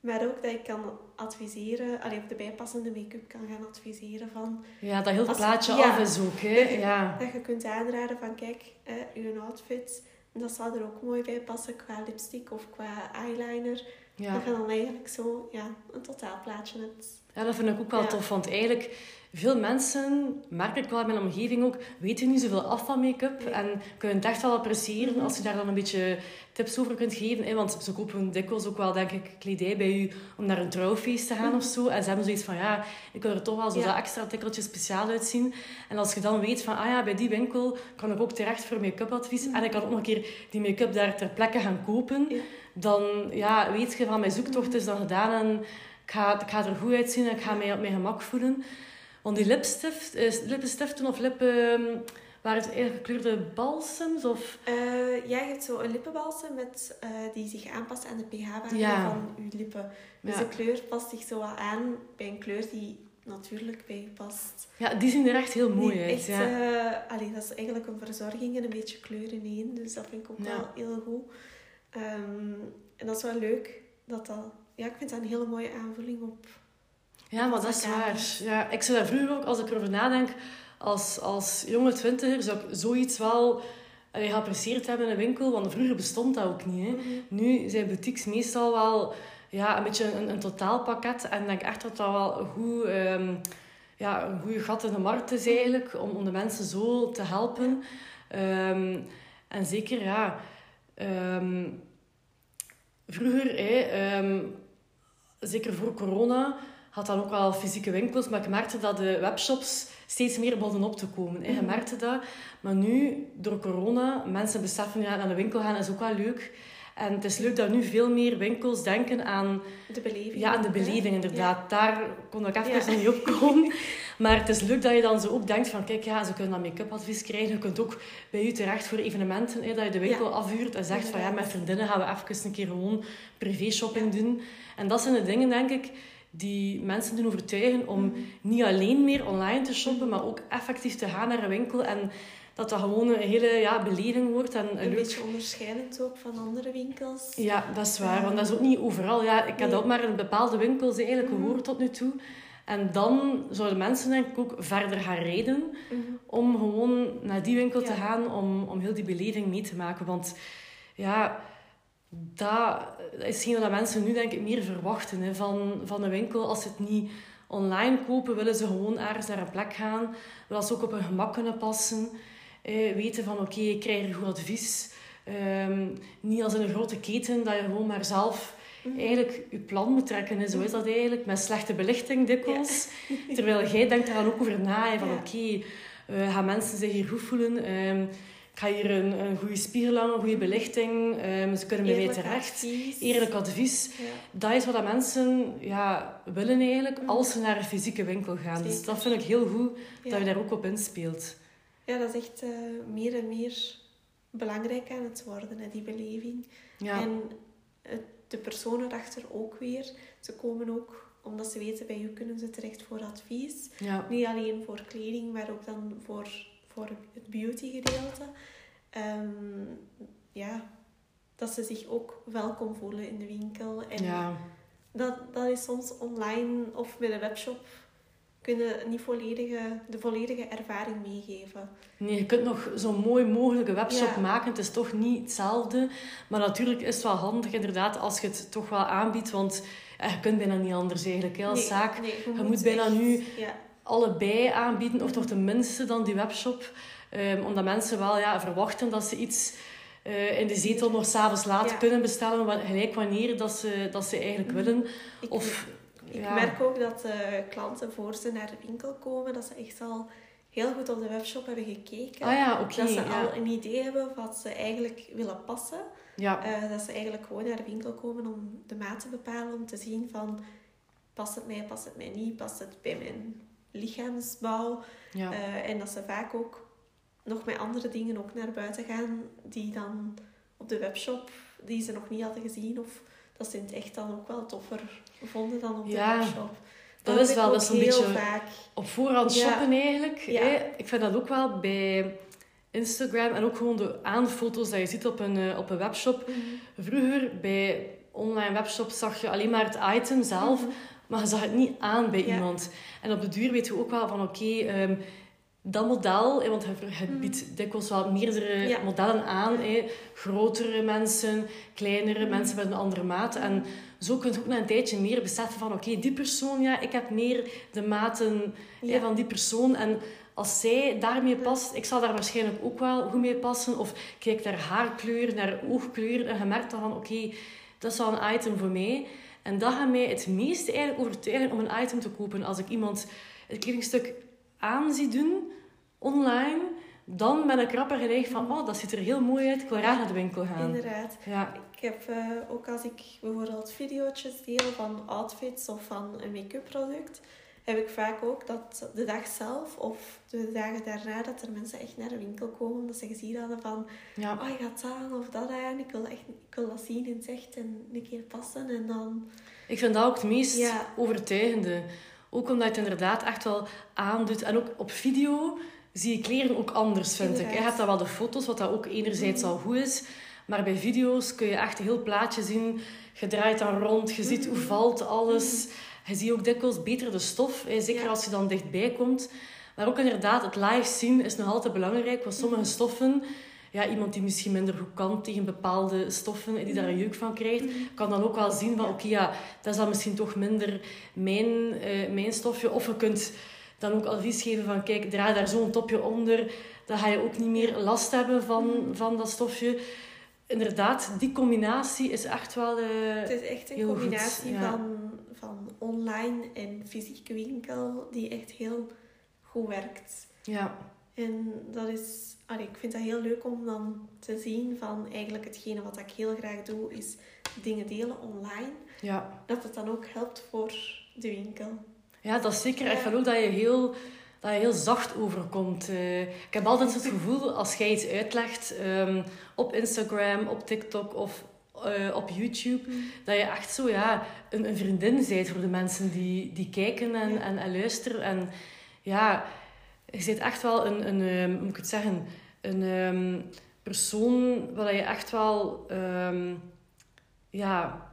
Maar ook dat ik kan adviseren, allee, of de bijpassende make-up kan gaan adviseren van... Ja, dat heel Als- plaatje ja. af is ook, hè. Ja. Dat je kunt aanraden van, kijk, eh, uw outfit, dat zal er ook mooi bij passen qua lipstick of qua eyeliner. Ja. Dat je dan eigenlijk zo ja, een totaalplaatje hebt. Ja, dat vind ik ook wel Ja. tof, want eigenlijk... Veel mensen, merk ik wel in mijn omgeving ook, weten niet zoveel af van make-up. Nee. En kunnen het echt wel appreciëren Mhm. als je daar dan een beetje tips over kunt geven. Hè? Want ze kopen dikwijls ook wel, denk ik, kledij bij u om naar een trouwfeest te gaan Mhm. of zo. En ze hebben zoiets van, ja, ik wil er toch wel zo Ja. dat extra tikkeltje speciaal uitzien. En als je dan weet van, ah ja, bij die winkel kan ik ook terecht voor make-up advies. Mhm. En ik kan ook nog een keer die make-up daar ter plekke gaan kopen. Ja. Dan ja, weet je van, mijn zoektocht is dan gedaan en ik ga, ik ga er goed uitzien en ik ga mij op mijn gemak voelen. Want die lipstift, eh, lippenstiften of lippen... Waren het eigenlijk gekleurde balsems? Of... Ja, je hebt zo een lippenbalsem met, eh, die zich aanpast aan de pH-waarde Ja. van je lippen. Dus Ja. de kleur past zich zo wel aan bij een kleur die natuurlijk bij je past. ja, die zien er echt heel mooi Die uit. echt, ja. allee, dat is eigenlijk een verzorging en een beetje kleur in één. Dus dat vind ik ook wel heel goed. Ehm, en dat is wel leuk. Dat dat, ja, ik vind dat een hele mooie aanvulling op. Ja, maar dat is waar. Ja, ik zou daar vroeger ook, als ik erover nadenk, als, als jonge twintiger, zou ik zoiets wel allee, geapprecieerd hebben in een winkel. Want vroeger bestond dat ook niet. Hè. Mhm. Nu zijn boutiques meestal wel ja, een beetje een, een totaalpakket. En ik denk echt dat dat wel een goed, ehm, ja, een goede gat in de markt is eigenlijk, om, om de mensen zo te helpen. Ehm, en zeker, ja... ehm, vroeger, hè, ehm, zeker voor corona, had dan ook wel fysieke winkels. Maar ik merkte dat de webshops steeds meer begonnen op te komen. Hè. Je Mhm. merkte dat. Maar nu, door corona, mensen beseffen, ja, naar de winkel gaan is ook wel leuk. En het is leuk dat nu veel meer winkels denken aan, De beleving. ja, aan de beleving, inderdaad. Daar kon ik even Ja. niet op komen. [laughs] Maar het is leuk dat je dan zo ook denkt van, kijk, ja, ze kunnen dan make-up advies krijgen. Je kunt ook bij u terecht voor evenementen, hè, dat je de winkel Ja. afhuurt en zegt van, ja, met vriendinnen gaan we even een keer gewoon privé-shopping doen. En dat zijn de dingen, denk ik, die mensen doen overtuigen om Mhm. niet alleen meer online te shoppen, maar ook effectief te gaan naar een winkel en dat dat gewoon een hele ja, beleving wordt. En een Een leuk... beetje onderscheidend ook van andere winkels. Ja, dat is waar, want dat is ook niet overal. Ja, ik heb Nee. dat ook maar in bepaalde winkels eigenlijk Mhm. gehoord tot nu toe. En dan zouden mensen denk ik ook verder gaan rijden Mhm. om gewoon naar die winkel te gaan om, om heel die beleving mee te maken. Want ja, dat is hetgeen wat mensen nu denk ik meer verwachten hè, van, van een winkel. Als ze het niet online kopen, willen ze gewoon ergens naar een plek gaan. Willen ze ook op hun gemak kunnen passen. Eh, weten van oké, ik krijg er goed advies. Ehm, niet als in een grote keten, dat je gewoon maar zelf Mhm. eigenlijk je plan moet trekken. En zo is dat eigenlijk, met slechte belichting dikwijls. [laughs] Terwijl jij denkt er dan ook over na. hè, Van Ja. oké, eh, gaan mensen zich hier goed voelen? Ehm, ik ga hier een, een goede spiegel aan, een goede belichting. Ehm, ze kunnen Eerlijk terecht. advies. Eerlijk advies. Ja. Dat is wat dat mensen ja, willen eigenlijk Mhm. als ze naar een fysieke winkel gaan. Dus dat vind ik heel goed dat je daar ook op inspeelt. ja, dat is echt eh, meer en meer belangrijk aan het worden, hè, die beleving. Ja, En het- de personen erachter ook weer. Ze komen ook, omdat ze weten, bij u kunnen ze terecht voor advies. ja. Niet alleen voor kleding, maar ook dan voor, voor het beauty gedeelte. Ehm, ja, dat ze zich ook welkom voelen in de winkel. En ja. dat, dat is soms online of met een webshop kunnen niet volledige, de volledige ervaring meegeven. Nee, je kunt nog zo'n mooi mogelijke webshop Ja. maken. Het is toch niet hetzelfde. Maar natuurlijk is het wel handig inderdaad als je het toch wel aanbiedt. Want je kunt bijna niet anders eigenlijk hè, als Nee, zaak. nee, je moet bijna echt- nu Ja, allebei aanbieden, of toch tenminste dan die webshop. Ehm, omdat mensen wel ja, verwachten dat ze iets eh, in de zetel nog s'avonds laat Ja. kunnen bestellen, gelijk wanneer dat ze, dat ze eigenlijk Mhm. willen. ik, Of, ik ja. merk ook dat eh, klanten voor ze naar de winkel komen, dat ze echt al heel goed op de webshop hebben gekeken. Ah ja, dat ze ja. al een idee hebben wat ze eigenlijk willen passen. Ja. Eh, dat ze eigenlijk gewoon naar de winkel komen om de maat te bepalen, om te zien van past het mij, past het mij niet, past het bij mijn lichaamsbouw. ja. Eh, en dat ze vaak ook nog met andere dingen ook naar buiten gaan die dan op de webshop, die ze nog niet hadden gezien. Of dat ze het echt dan ook wel toffer vonden dan op de Ja, webshop. dat heb is wel dat is een beetje vaak. op voorhand Ja. shoppen eigenlijk. Ja. Hè? Ik vind dat ook wel bij Instagram en ook gewoon de aanfoto's dat je ziet op een, eh, op een webshop. Vroeger bij online webshops zag je alleen maar het item zelf, Mhm. maar je zag het niet aan bij iemand. En op de duur weten we ook wel van oké, ehm, dat model, want het, het Mhm. biedt dikwijls wel meerdere Ja. modellen aan. hè. grotere mensen, kleinere Mhm. mensen met een andere maat. En zo kun je ook na een tijdje meer beseffen van oké, die persoon, ja, ik heb meer de maten hè, van die persoon. En als zij daarmee past, ik zal daar waarschijnlijk ook wel goed mee passen. Of kijk naar haarkleur, naar oogkleur. En je merkt dan van oké, dat is wel een item voor mij. En dat gaat mij het meeste eigenlijk overtuigen om een item te kopen. Als ik iemand het kledingstuk aan zie doen, online, dan ben ik rapper geneigd van, oh, dat ziet er heel mooi uit, ik wil graag naar de winkel gaan. Inderdaad. Ja, Ik heb eh, ook als ik bijvoorbeeld video's deel van outfits of van een make-up product, heb ik vaak ook dat de dag zelf of de dagen daarna dat er mensen echt naar de winkel komen, dat ze gezien hadden van, ja. oh je gaat dat aan of dat aan, ik wil, echt, ik wil dat zien in het echt en een keer passen en dan... Ik vind dat ook het meest Ja. overtuigende. Ook omdat het inderdaad echt wel aandoet. En ook op video zie je kleren ook anders, vind ik. Je hebt dan wel de foto's, wat dat ook enerzijds Mhm. al goed is. Maar bij video's kun je echt een heel plaatje zien. Je draait dan rond, je ziet hoe Mhm. valt alles. Je ziet ook dikwijls beter de stof, zeker Ja. als je dan dichtbij komt. Maar ook inderdaad, het live zien is nog altijd belangrijk. Want sommige Mhm. stoffen, ja, iemand die misschien minder goed kan tegen bepaalde stoffen, hè, die daar een jeuk van krijgt, kan dan ook wel zien van, oké, ja, dat is dan misschien toch minder mijn, eh, mijn stofje. Of je kunt dan ook advies geven van, kijk, draai daar zo'n topje onder. Dan ga je ook niet meer last hebben van, Mhm. van dat stofje. Inderdaad, die combinatie is echt wel... eh, Het is echt een goed, combinatie ja. van, van online en fysieke winkel die echt heel goed werkt. ja, En dat is, allee, ik vind dat heel leuk om dan te zien van eigenlijk hetgene wat ik heel graag doe, is dingen delen online. ja. Dat het dan ook helpt voor de winkel. Ja, dat is zeker. Ik vind ook dat je heel, dat je heel zacht overkomt. Eh, ik heb altijd het gevoel, als jij iets uitlegt ehm, op Instagram, op TikTok of eh, op YouTube, dat je echt zo ja, een, een vriendin bent voor de mensen die, die kijken en, Ja. en, en luisteren. En ja, je zit echt wel een, een ehm, hoe moet ik het zeggen, een ehm, persoon waar je echt wel ehm, ja,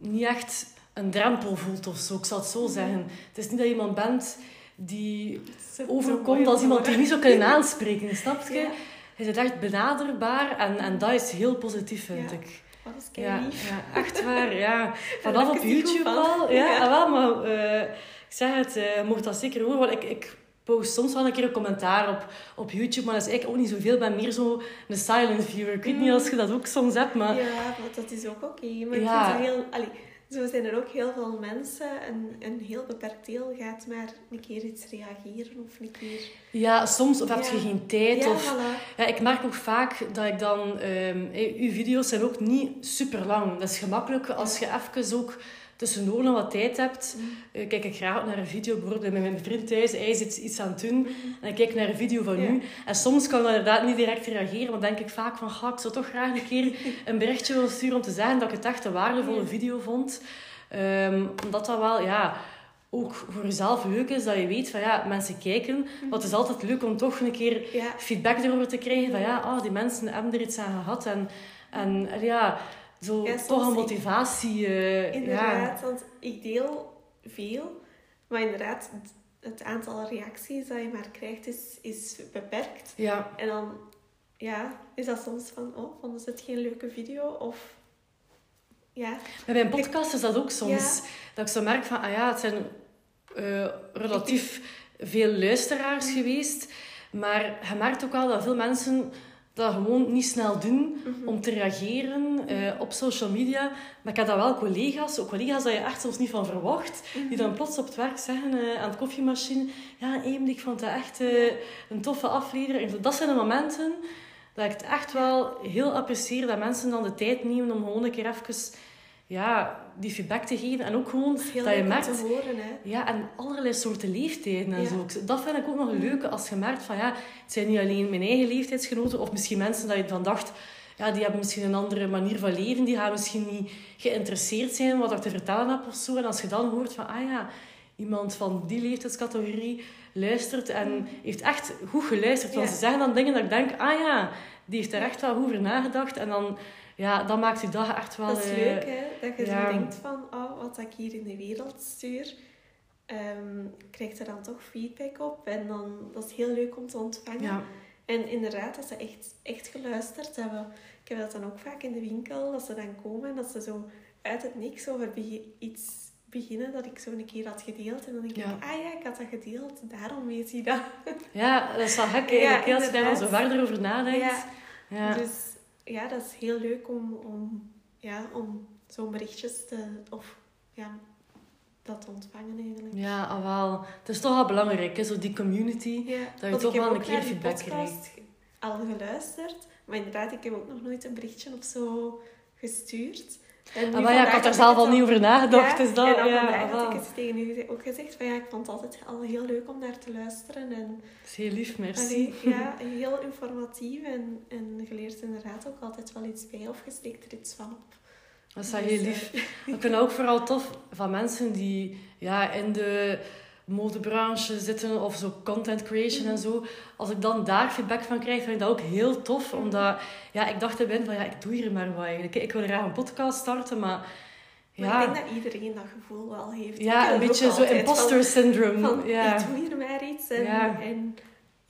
niet echt een drempel voelt of zo. Ik zal het zo zeggen. Het is niet dat je iemand bent die overkomt als iemand die niet zou kunnen [laughs] aanspreken, snap je? Ja, Je bent echt benaderbaar en, en dat is heel positief, vind Ja. ik. dat is kei Ja, echt waar, ja. [laughs] Vanaf op YouTube al. Ja, Ja. ah, wel, maar eh, ik zeg het, eh mocht dat zeker horen, want ik, ik post soms wel een keer een commentaar op, op YouTube, maar dat is eigenlijk ook niet zoveel. Ik ben meer zo een silent viewer. Ik weet niet Mm. of je dat ook soms hebt, maar... Ja, dat is ook oké. Maar ik Ja. vind heel... Allee, zo zijn er ook heel veel mensen, een, een heel beperkt deel gaat maar een keer iets reageren of een keer... Ja, soms of heb je geen tijd. Ja, of, voilà. ja, ik merk ook vaak dat ik dan... eh, uw video's zijn ook niet super lang. Dat is gemakkelijk als je even ook tussendoor nog wat tijd hebt. Eh, kijk ik graag naar een video, bijvoorbeeld met mijn vriend thuis. Hij zit iets aan het doen. En ik kijk naar een video van u. En soms kan ik inderdaad niet direct reageren. Maar denk ik vaak van, ga ik zou toch graag een keer een berichtje willen sturen om te zeggen dat ik het echt een waardevolle video vond. Ehm, omdat dat wel, ja, ook voor jezelf leuk is dat je weet van, ja, mensen kijken. Maar het is altijd leuk om toch een keer Ja, feedback erover te krijgen. Van ja, ah, die mensen hebben er iets aan gehad. En en ja, zo Ja, toch een motivatie. eh, ja. inderdaad. Want ik deel veel, maar inderdaad, het- aantal reacties dat je maar krijgt is, is beperkt. Ja, En dan ja, is dat soms van, oh, vonden ze het geen leuke video? Of ja, Maar bij een podcast is dat ook soms. Dat ik zo merk van, ah ja, het zijn eh, relatief veel luisteraars Mhm. geweest. Maar je merkt ook wel dat veel mensen dat gewoon niet snel doen Mhm. om te reageren eh, op social media. Maar ik heb dat wel collega's, ook collega's dat je echt soms niet van verwacht, Mhm. die dan plots op het werk zeggen eh, aan de koffiemachine, ja, Emily, ik vond dat echt eh, een toffe aflevering. En Dat zijn de momenten dat ik het echt wel heel apprecieer dat mensen dan de tijd nemen om gewoon een keer even ja, die feedback te geven. En ook gewoon heel dat je merkt... te horen. Hè. Ja, en allerlei soorten leeftijden en Ja. zo. Dat vind ik ook nog leuk als je merkt van ja, het zijn niet alleen mijn eigen leeftijdsgenoten of misschien mensen dat je van dacht, ja, die hebben misschien een andere manier van leven, die gaan misschien niet geïnteresseerd zijn wat ik te vertellen heb of zo. En als je dan hoort van, ah ja, iemand van die leeftijdscategorie luistert en heeft echt goed geluisterd. Want Ja. ze zeggen dan dingen dat ik denk, ah ja, die heeft er echt wel goed over nagedacht. En dan ja, dat maakt je dag echt wel... Dat is eh, leuk, hè? Dat je ja. zo denkt van, oh, wat ik hier in de wereld stuur, ehm krijgt er dan toch feedback op. En dan, dat is heel leuk om te ontvangen. Ja, En inderdaad, dat ze echt, echt geluisterd hebben. Ik heb dat dan ook vaak in de winkel, dat ze dan komen en dat ze zo uit het niks over iets beginnen dat ik zo een keer had gedeeld. En dan denk Ja. ik, ah ja, ik had dat gedeeld, daarom weet hij dat. ja, dat is wel gek Ja, eigenlijk, als je daar dan zo verder over nadenkt. Ja. Ja. Dus ja, dat is heel leuk om, om, ja, om zo'n berichtjes te, of ja, dat te ontvangen eigenlijk. Ja, ah, wel. Het is toch wel belangrijk, hè, zo die community. Ja, je want toch wel een keer feedback podcast al geluisterd. Maar inderdaad, ik heb ook nog nooit een berichtje of zo gestuurd. Ah, maar ja, ik had daar heb zelf al niet over nagedacht. Ja, dus dat, en dan ja, vandaag had wel. ik het tegen u ook gezegd van ja, ik vond het altijd al heel leuk om naar te luisteren. En Dat is heel lief, merci. allee, ja, [laughs] heel informatief en, en je leert inderdaad ook altijd wel iets bij of je steekt er iets van op. Dat is wel Dus, heel eh, lief. Ik vind [laughs] het ook vooral tof van mensen die ja, in de modebranche zitten of zo content creation en zo. Als ik dan daar feedback van krijg, vind ik dat ook heel tof. Omdat ja, ik dacht erbij van ja, ik doe hier maar wat eigenlijk. Ik wil graag een podcast starten, maar Maar ja, ik denk dat iedereen dat gevoel wel heeft. Ja een beetje zo imposter syndrome. Van, ja. ik doe hier maar iets en... Ja. en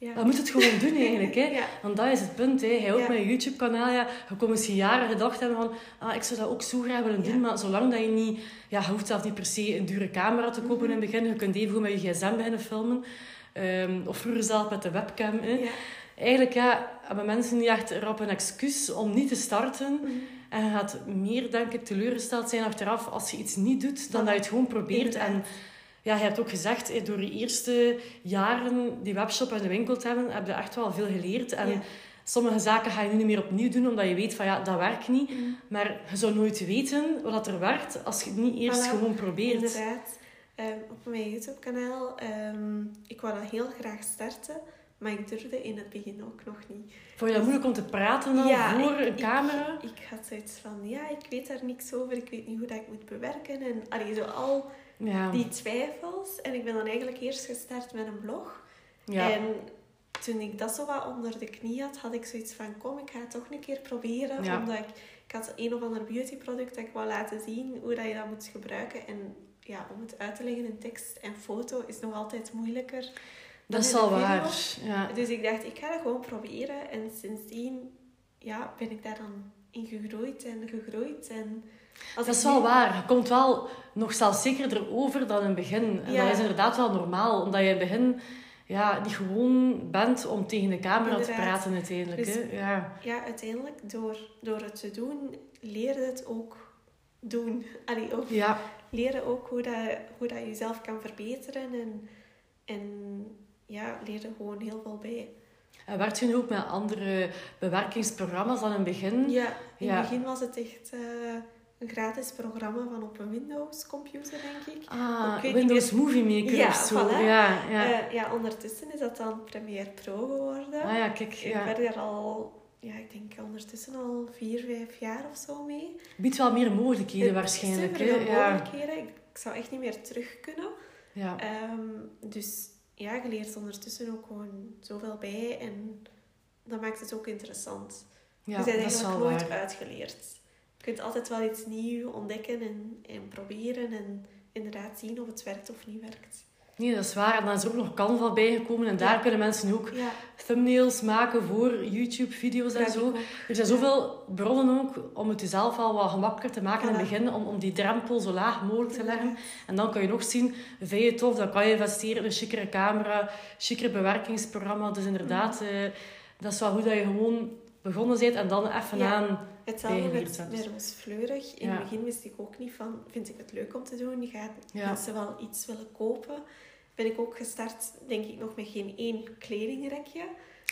ja. Dat moet het gewoon doen eigenlijk. Hè. [laughs] Ja. Want dat is het punt. Hè. Hij ook Ja. met je YouTube-kanaal. Ja, je kon misschien jaren gedacht hebben van... Ah, ik zou dat ook zo graag willen doen. Maar zolang dat je niet... Ja, je hoeft zelf niet per se een dure camera te kopen in het begin. Je kunt even goed met je gsm beginnen filmen. Ehm, of vroeger zelf met de webcam. Hè. Eigenlijk ja, hebben mensen niet echt erop een excuus om niet te starten. Mhm. En je gaat meer, denk ik, teleurgesteld zijn achteraf als je iets niet doet, dan dat je het gewoon probeert. En. Ja, je hebt ook gezegd, hè, door je eerste jaren die webshop en de winkel te hebben, heb je echt wel veel geleerd. En Ja. sommige zaken ga je nu niet meer opnieuw doen, omdat je weet van ja, dat werkt niet. Mhm. Maar je zou nooit weten wat er werkt als je het niet eerst Voilà. gewoon probeert. Inderdaad. Ehm, op mijn YouTube-kanaal, ehm, ik wou dat heel graag starten, maar ik durfde in het begin ook nog niet. Vond je dat moeilijk om te praten dan Ja, voor ik- een camera? Ik, ik had zoiets van, ja, ik weet daar niks over, ik weet niet hoe dat ik moet bewerken. En allee, zo al Ja. die twijfels. En ik ben dan eigenlijk eerst gestart met een blog. ja. En toen ik dat zo wat onder de knie had, had ik zoiets van, kom, ik ga het toch een keer proberen. Ja. Omdat ik, ik had een of ander beautyproduct dat ik wou laten zien, hoe dat je dat moet gebruiken. En ja, om het uit te leggen in tekst en foto is nog altijd moeilijker. dat is video. waar. Ja. Dus ik dacht, ik ga dat gewoon proberen. En sindsdien ja, ben ik daar dan in gegroeid en gegroeid. En als Dat is wel waar. Je komt wel nog zelfzekerder over dan in het begin. En Ja. dat is inderdaad wel normaal. Omdat je in het begin ja, niet gewoon bent om tegen de camera te praten uiteindelijk. Dus- hè. Ja. Ja, uiteindelijk, door, door het te doen, leer je het ook doen. Allee, ook ja, leren ook hoe, dat, hoe dat je jezelf kan verbeteren. En, en ja, leer er gewoon heel veel bij. en werkt je nu ook met andere bewerkingsprogramma's dan in het begin? Ja, in Ja. het begin was het echt eh, een gratis programma van op een Windows-computer, denk ik. Ah, Ik Windows Movie Maker Ja, of zo. voilà. Ja, ja. Ja. ja, ondertussen is dat dan Premiere Pro geworden. ah ja, kijk. Ik ben er al, ja, ik denk ondertussen al vier, vijf jaar of zo mee. Biedt wel meer mogelijkheden waarschijnlijk. Hè? superveel Ja. mogelijkheden. Ik, ik zou echt niet meer terug kunnen. Ja. Ehm, dus ja, je leert ondertussen ook gewoon zoveel bij en dat maakt het ook interessant. ja, je bent eigenlijk nooit waar. uitgeleerd. Je kunt altijd wel iets nieuws ontdekken en, en proberen en inderdaad zien of het werkt of niet werkt. Nee, dat is waar. En dan is er ook nog Canva bijgekomen. En daar Ja. kunnen mensen ook Ja, thumbnails maken voor YouTube-video's en zo. Er zijn zoveel bronnen ook om het jezelf al wat gemakkelijker te maken in het begin, om, om die drempel zo laag mogelijk te leggen. En dan kan je nog zien, vind je het tof, dan kan je investeren in een chicere camera, chicere bewerkingsprogramma. Dus inderdaad, Mhm. eh, dat is wel goed dat je gewoon begonnen bent en dan even Ja. aan... Hetzelfde bijgeleerd met, hebt. met Roos Fleurig. In Ja. het begin wist ik ook niet van, vind ik het leuk om te doen? Gaat Ja. mensen wel iets willen kopen? Ben ik ook gestart, denk ik, nog met geen één kledingrekje.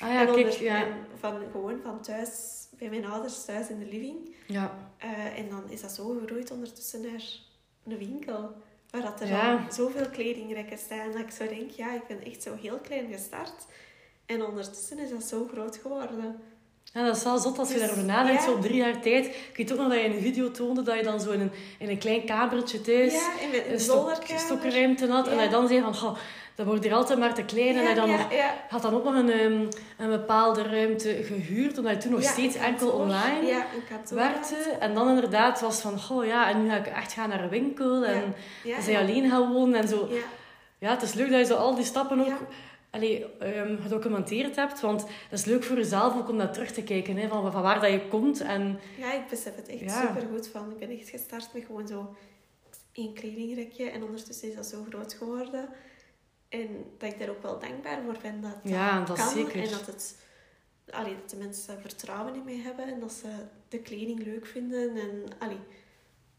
Ah ja, en, kijk, ja. en van, gewoon van thuis, bij mijn ouders thuis in de living. ja. Eh, en dan is dat zo gegroeid ondertussen naar een winkel. Waar dat er Ja. al zoveel kledingrekken staan. Dat ik zo denk, ja, ik ben echt zo heel klein gestart. En ondertussen is dat zo groot geworden. Ja, dat is wel zot als je Dus, daarover nadenkt, ja. zo op drie jaar tijd. Ik weet ook nog dat je in een video toonde dat je dan zo in een, in een klein kamertje thuis ja, in mijn een stok, stokkenruimte had. En dat je dan zei van, "Goh, dat wordt hier altijd maar te klein. en hij dan nog, had dan ook nog een, ehm, een bepaalde ruimte gehuurd, omdat hij toen nog steeds enkel online werkte. En dan inderdaad was van, goh ja, en nu ga ik echt gaan naar een winkel. En dan zijn je alleen gaan wonen en zo. Ja, Ja, het is leuk dat je zo al die stappen ook. Allee, ehm, gedocumenteerd hebt. Want dat is leuk voor jezelf ook om naar terug te kijken. Hè, van, van waar dat je komt. En ja, ik besef het echt Ja. super goed van. Ik ben echt gestart met gewoon zo één kledingrekje en ondertussen is dat zo groot geworden. En dat ik daar ook wel dankbaar voor ben dat dat Ja, dat kan zeker. en dat, het, allee, dat de mensen vertrouwen in mij hebben en dat ze de kleding leuk vinden en allee,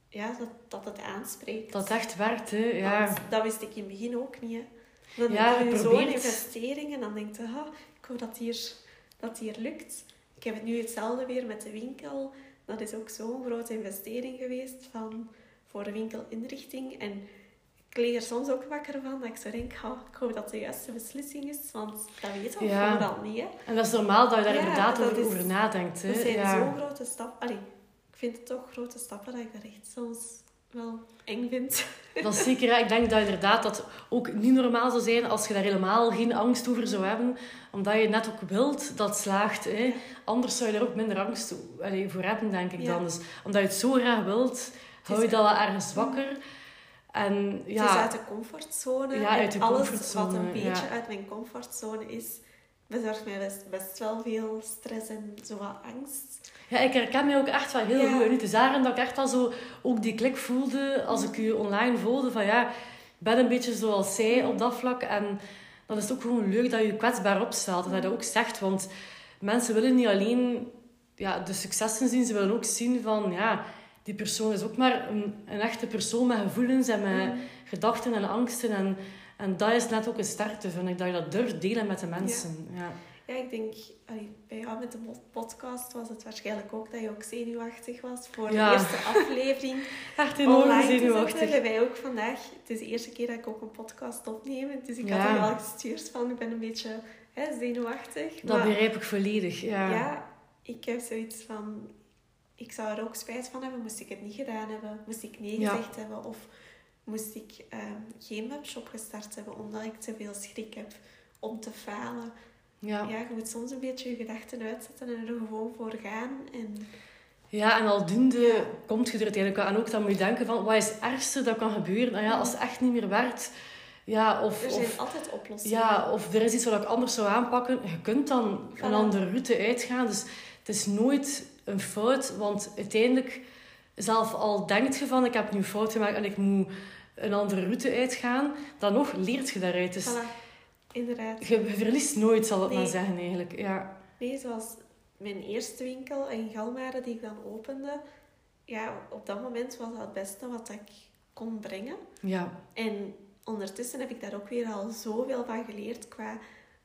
ja, dat, dat het aanspreekt. dat het echt werkt. Hè. Ja. Want dat wist ik in het begin ook niet. Hè. Dan Ja, doe je zo'n investering en dan denk je, ah, ik hoop dat hier, dat hier lukt. Ik heb het nu hetzelfde weer met de winkel. Dat is ook zo'n grote investering geweest van, voor de winkelinrichting. En ik lig er soms ook wakker van dat ik zo denk, ah, ik hoop dat de juiste beslissing is. Want dat weet je Ja. vooral niet. Hè. En dat is normaal dat je daar Ja, inderdaad over, is- over nadenkt. Hè. Dat zijn ja. zo'n grote stappen. Allee, ik vind het toch grote stappen dat ik dat echt soms wel eng vind. [laughs] Dat is zeker. Ik denk dat inderdaad dat ook niet normaal zou zijn als je daar helemaal geen angst over zou hebben. Omdat je net ook wilt dat het slaagt. Hè. Anders zou je er ook minder angst voor hebben, denk ik Ja. dan. Dus omdat je het zo graag wilt, hou je dat wel ergens wakker. En ja, Het is uit de comfortzone. Ja, uit de alles comfortzone, wat een beetje ja. uit mijn comfortzone is, bezorgt mij best, best wel veel stress en zo wat angst. Ja, ik herken mij ook echt wel heel Ja. goed. En het is daarom dat ik echt wel zo ook die klik voelde als ik u online volgde. Van ja, ik ben een beetje zoals zij op dat vlak. En dan is het ook gewoon leuk dat je je kwetsbaar opstelt. En dat je dat ook zegt. Want mensen willen niet alleen ja, de successen zien. Ze willen ook zien van ja, die persoon is ook maar een, een echte persoon met gevoelens en met Mm. gedachten en angsten. En, en dat is net ook een sterkte, vind ik. Dat je dat durft delen met de mensen. Ja. Ja, ik denk, allee, bij jou met de podcast was het waarschijnlijk ook dat je ook zenuwachtig was voor Ja. de eerste aflevering. [laughs] Echt enorm zenuwachtig. Bij mij ook vandaag. Het is de eerste keer dat ik ook een podcast opneem. Dus ik Ja. had er wel gestuurd van, ik ben een beetje hè, zenuwachtig. Dat maar- begrijp ik volledig. Ja. Ja, ik heb zoiets van... Ik zou er ook spijt van hebben, moest ik het niet gedaan hebben. Moest ik nee Ja. gezegd hebben. Of moest ik ehm, geen webshop gestart hebben, omdat ik te veel schrik heb om te falen. Ja. Ja, je moet soms een beetje je gedachten uitzetten en er gewoon voor gaan. En Ja, en aldoende Ja. komt je er uiteindelijk wel. En ook dan moet je denken van, wat is het ergste dat kan gebeuren? Nou ja, als het echt niet meer werkt, ja, of, er zijn of, altijd oplossingen. ja, of er is iets wat ik anders zou aanpakken, je kunt dan een andere route uitgaan. Dus het is nooit een fout, want uiteindelijk, zelf al denkt je van, ik heb nu fout gemaakt en ik moet een andere route uitgaan, dan nog leert je daaruit. Dus Voilà, inderdaad. je, verliest nooit, zal ik maar zeggen eigenlijk. Ja. Nee, zoals mijn eerste winkel in Galmaren die ik dan opende. Ja, op dat moment was dat het beste wat ik kon brengen. Ja. En ondertussen heb ik daar ook weer al zoveel van geleerd qua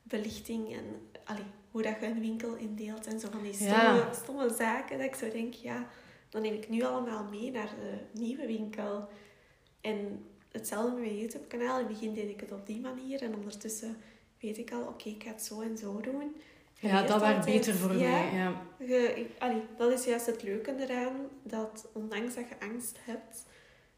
belichting en allee, hoe dat je een winkel indeelt en zo van die stomme, Ja. stomme zaken. Dat ik zo denk, ja, dan neem ik nu allemaal mee naar de nieuwe winkel. En hetzelfde met mijn YouTube-kanaal. In het begin deed ik het op die manier en ondertussen weet ik al, oké, ik ga het zo en zo doen. Je Ja, dat werkt beter voor Ja, mij. Ja. je- ik- allee, dat is juist het leuke eraan, dat ondanks dat je angst hebt,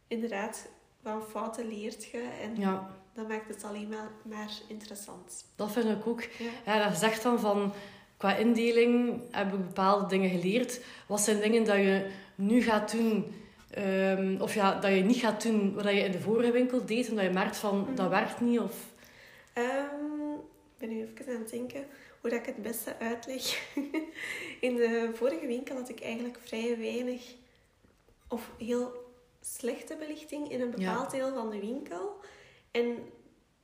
inderdaad, van fouten leert je en ja, dat maakt het alleen maar, maar interessant. dat vind ik ook. Ja. Ja, dat zegt dan van, qua indeling heb ik bepaalde dingen geleerd. Wat zijn dingen dat je nu gaat doen, ehm, of ja, dat je niet gaat doen wat je in de vorige winkel deed, omdat je merkt van, Mhm. dat werkt niet, of... Ehm, ik ben nu even aan het denken hoe dat ik het beste uitleg. [laughs] In de vorige winkel had ik eigenlijk vrij weinig of heel slechte belichting in een Ja. bepaald deel van de winkel. En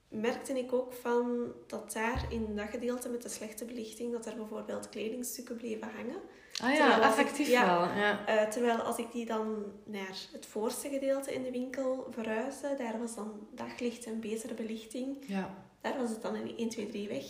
merkte ik ook van dat daar in dat gedeelte met de slechte belichting, dat er bijvoorbeeld kledingstukken bleven hangen. Ah ja, ik- ja. wel. Ja. Eh, terwijl als ik die dan naar het voorste gedeelte in de winkel verhuisde, daar was dan daglicht en betere belichting. ja. Daar was het dan in 1, 2, 3 weg.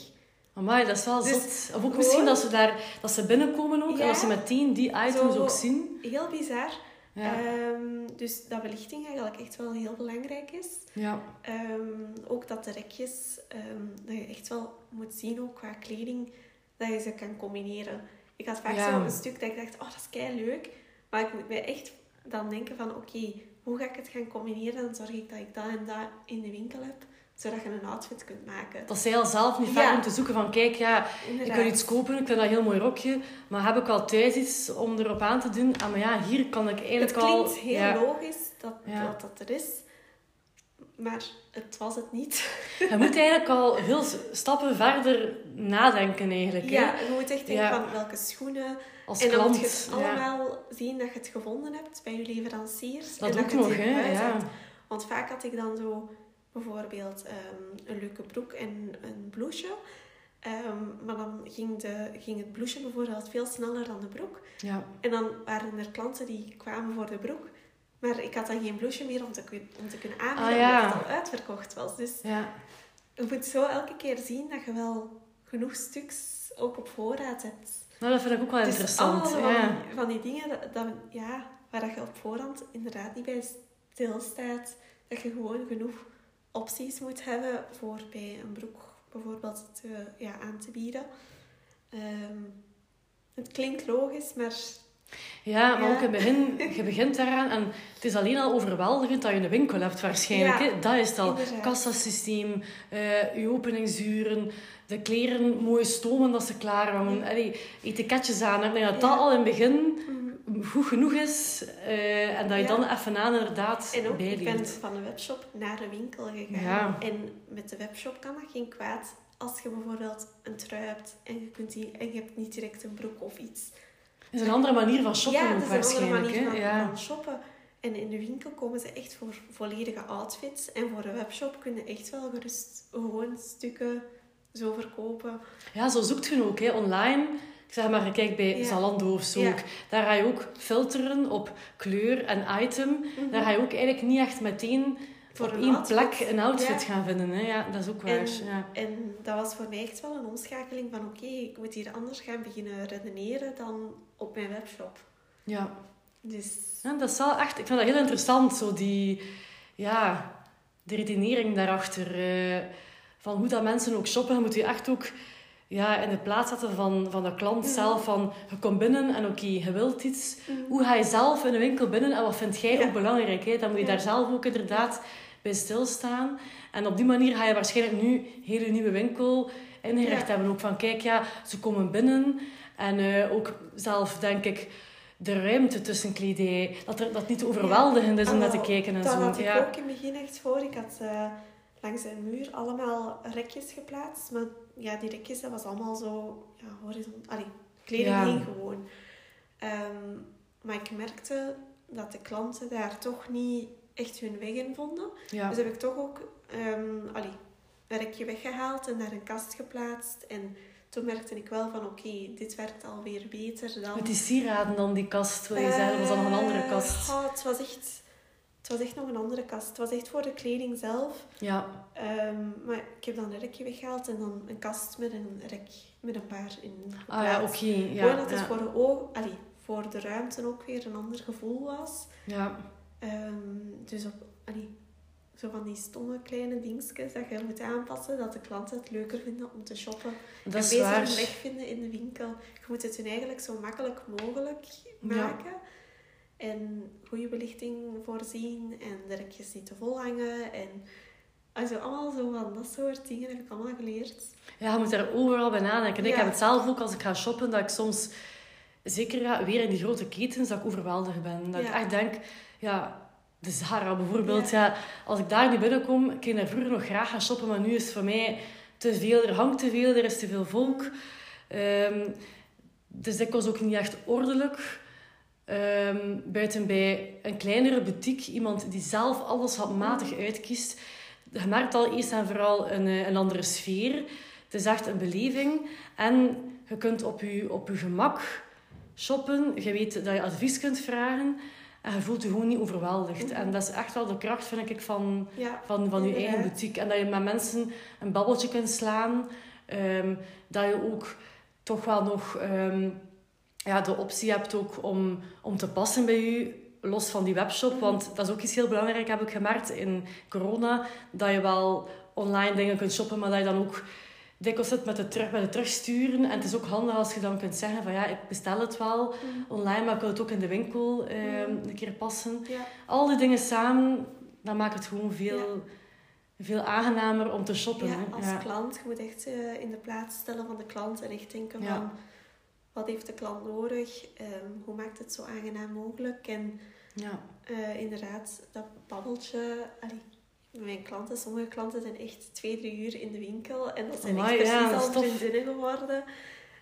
Amai, dat is wel Dus zot. Of ook gewoon- misschien dat ze, daar, dat ze binnenkomen ook, en dat ze meteen die items ook zien. Heel bizar. Ja. Ehm, dus dat belichting eigenlijk echt wel heel belangrijk is. ja. Ehm, ook dat de rekjes, ehm, dat je echt wel moet zien, ook qua kleding, dat je ze kan combineren. Ik had vaak Ja. zo een stuk dat ik dacht, oh dat is kei leuk. Maar ik moet mij echt dan denken van, oké, hoe ga ik het gaan combineren? Dan zorg ik dat ik dat en dat in de winkel heb. zodat je een outfit kunt maken. Dat zij al zelf niet Ja. om te zoeken van, kijk, ja, ik wil iets kopen, ik vind dat een heel mooi rokje, maar heb ik al thuis iets om erop aan te doen? Ah, maar ja, hier kan ik eigenlijk Het klinkt al... heel ja, logisch dat, Ja. dat dat er is, maar het was het niet. [laughs] je moet eigenlijk al veel s- stappen verder nadenken eigenlijk. hè. Ja, je moet echt denken Ja. van welke schoenen. Als en dan klant. moet je het ja. allemaal zien dat je het gevonden hebt bij je leveranciers. Dat en ook je nog, hè. Ja. hebt. Want vaak had ik dan zo bijvoorbeeld ehm, een leuke broek en een blouseje. Ehm, maar dan ging, de, ging het blouseje bijvoorbeeld veel sneller dan de broek. ja. En dan waren er klanten die kwamen voor de broek. Maar ik had dan geen blouseje meer om te, om te kunnen aanbieden, Ah, ja. omdat het al uitverkocht was. Dus ja. je moet zo elke keer zien dat je wel genoeg stuks ook op voorraad hebt. Nou, dat vind ik ook wel Dus interessant. van, ja. die, van die dingen dat, dat, ja, waar dat je op voorhand inderdaad niet bij stilstaat. Dat je gewoon genoeg opties moet hebben voor bij een broek bijvoorbeeld te, ja, aan te bieden. Ehm, het klinkt logisch, maar Ja, maar Ja. ook in het begin, [laughs] je begint daaraan en het is alleen al overweldigend dat je een winkel hebt waarschijnlijk. Ja, hè. Dat is het al. inderdaad. Kassasysteem, eh je openingsuren, de kleren mooi stomen dat ze klaar hangen, Ja. allee, etiketjes aan. Ik denk dat dat al in het begin mm, goed genoeg is eh, en dat je dan even aan inderdaad En ook, ik ben van de webshop naar de winkel gegaan. Ja. En met de webshop kan dat geen kwaad als je bijvoorbeeld een trui hebt en je, kunt die, en je hebt niet direct een broek of iets. Het is een andere manier van shoppen ja, ook is een andere waarschijnlijk. manier van, ja. van shoppen. En in de winkel komen ze echt voor volledige outfits. En voor de webshop kun je echt wel gerust gewoon stukken zo verkopen. ja, zo zoekt je ook hè. online. Ik zeg maar, kijk bij Ja. Zalando of zo. Ja. ook. Daar ga je ook filteren op kleur en item. Daar ga je ook eigenlijk niet echt meteen Voor een één outfit. plek een outfit Ja. gaan vinden. Hè? Ja, dat is ook waar. En, Ja. en dat was voor mij echt wel een omschakeling van oké, ik moet hier anders gaan beginnen redeneren dan op mijn webshop. Ja. Dus ja, dat is wel echt... Ik vind dat heel interessant, zo die... Ja, de redenering daarachter. eh, van hoe dat mensen ook shoppen. Je moet je echt ook ja, in de plaats zetten van, van de klant Ja. zelf. Van, je komt binnen en oké, je wilt iets. mm, Hoe ga je zelf in de winkel binnen en wat vind jij Ja. ook belangrijk? Hè? Dan moet je Ja. daar zelf ook inderdaad bij stilstaan. En op die manier ga je waarschijnlijk nu een hele nieuwe winkel ingericht Ja. hebben. Ook van, kijk, ja, ze komen binnen. En eh, ook zelf, denk ik, de ruimte tussen kledij. Dat het dat niet te overweldigend is om Ah, naar te wel, kijken en dat zo. had ik ja. ook in het begin echt voor. Ik had eh, langs een muur allemaal rekjes geplaatst. Maar ja, die rekjes, dat was allemaal zo ja, horizontaal. Allee, kleding heen gewoon. Ehm, maar ik merkte dat de klanten daar toch niet echt hun weg in vonden. ja. Dus heb ik toch ook ehm, allee, een rekje weggehaald en daar een kast geplaatst. En toen merkte ik wel van oké, dit werkt alweer beter dan... Met die sieraden dan, die kast, wil je zeggen? Of was dat nog een andere Eh, kast? oh, het, was echt, het was echt nog een andere kast. Het was echt voor de kleding zelf. Ja. Ehm, maar ik heb dan een rekje weggehaald en dan een kast met een rek met een paar in. Ah ja, oké. geplaatst. Ja, Gewoon dat het voor de allee, voor de ruimte ook weer een ander gevoel was. ja. Ehm, dus op, allee, zo van die stomme kleine dingetjes dat je moet aanpassen, dat de klanten het leuker vinden om te shoppen. Dat en is beter waar. hun weg vinden in de winkel. Je moet het hun eigenlijk zo makkelijk mogelijk Ja. maken. En goede belichting voorzien en de rekjes niet te vol hangen. En also, allemaal zo van dat soort dingen heb ik allemaal geleerd. Ja, je moet daar overal bij nadenken. Ik heb het zelf ook als ik ga shoppen, dat ik soms, zeker weer in die grote ketens, dat ik overweldigd ben. Dat ik echt denk, ja, de Zara bijvoorbeeld, ja. als ik daar niet binnenkom, ik ging daar vroeger nog graag gaan shoppen, maar nu is het voor mij te veel, er hangt te veel, er is te veel volk. Ehm, dus dat was ook niet echt ordelijk. Ehm, buiten bij een kleinere boutique, iemand die zelf alles handmatig uitkiest. Je merkt al eerst en vooral een, eh, een andere sfeer. Het is echt een beleving. En je kunt op je, op je gemak shoppen. Je weet dat je advies kunt vragen. En je voelt je gewoon niet overweldigd. En dat is echt wel de kracht, vind ik, van, Ja, van, van je eigen boutique. En dat je met mensen een babbeltje kunt slaan. Ehm, dat je ook toch wel nog ehm, ja, de optie hebt ook om, om te passen bij je. Los van die webshop. Mhm. Want dat is ook iets heel belangrijk, heb ik gemerkt in corona. Dat je wel online dingen kunt shoppen, maar dat je dan ook dikwijls zit met het, terug, met het terugsturen. En het is ook handig als je dan kunt zeggen van ja, ik bestel het wel Mhm. online, maar ik wil het ook in de winkel ehm, Mhm. een keer passen. ja. Al die dingen samen, dat maakt het gewoon veel veel aangenamer om te shoppen. Ja, als ja. klant. Je moet echt eh, in de plaats stellen van de klant en echt denken van... Wat heeft de klant nodig? Ehm, hoe maakt het zo aangenaam mogelijk? En Ja. eh, inderdaad, dat babbeltje... Allee, mijn klanten, sommige klanten zijn echt twee, drie uur in de winkel. En dat zijn Amai, echt ja, precies dat al vriendinnen geworden.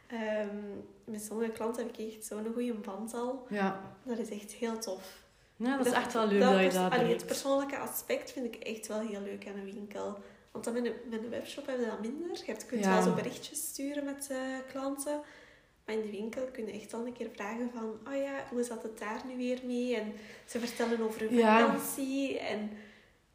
Ehm, met sommige klanten heb ik echt zo'n goede band al. Ja. Dat is echt heel tof. ja, dat is echt wel leuk dat, je pers- dat allee, Het persoonlijke aspect vind ik echt wel heel leuk aan een winkel. Want dan met een, met een webshop hebben we dat minder. Je kunt Ja. wel zo berichtjes sturen met eh, klanten. Maar in de winkel kun je echt al een keer vragen van... Oh ja, hoe zat het daar nu weer mee? En ze vertellen over hun Ja. vakantie. En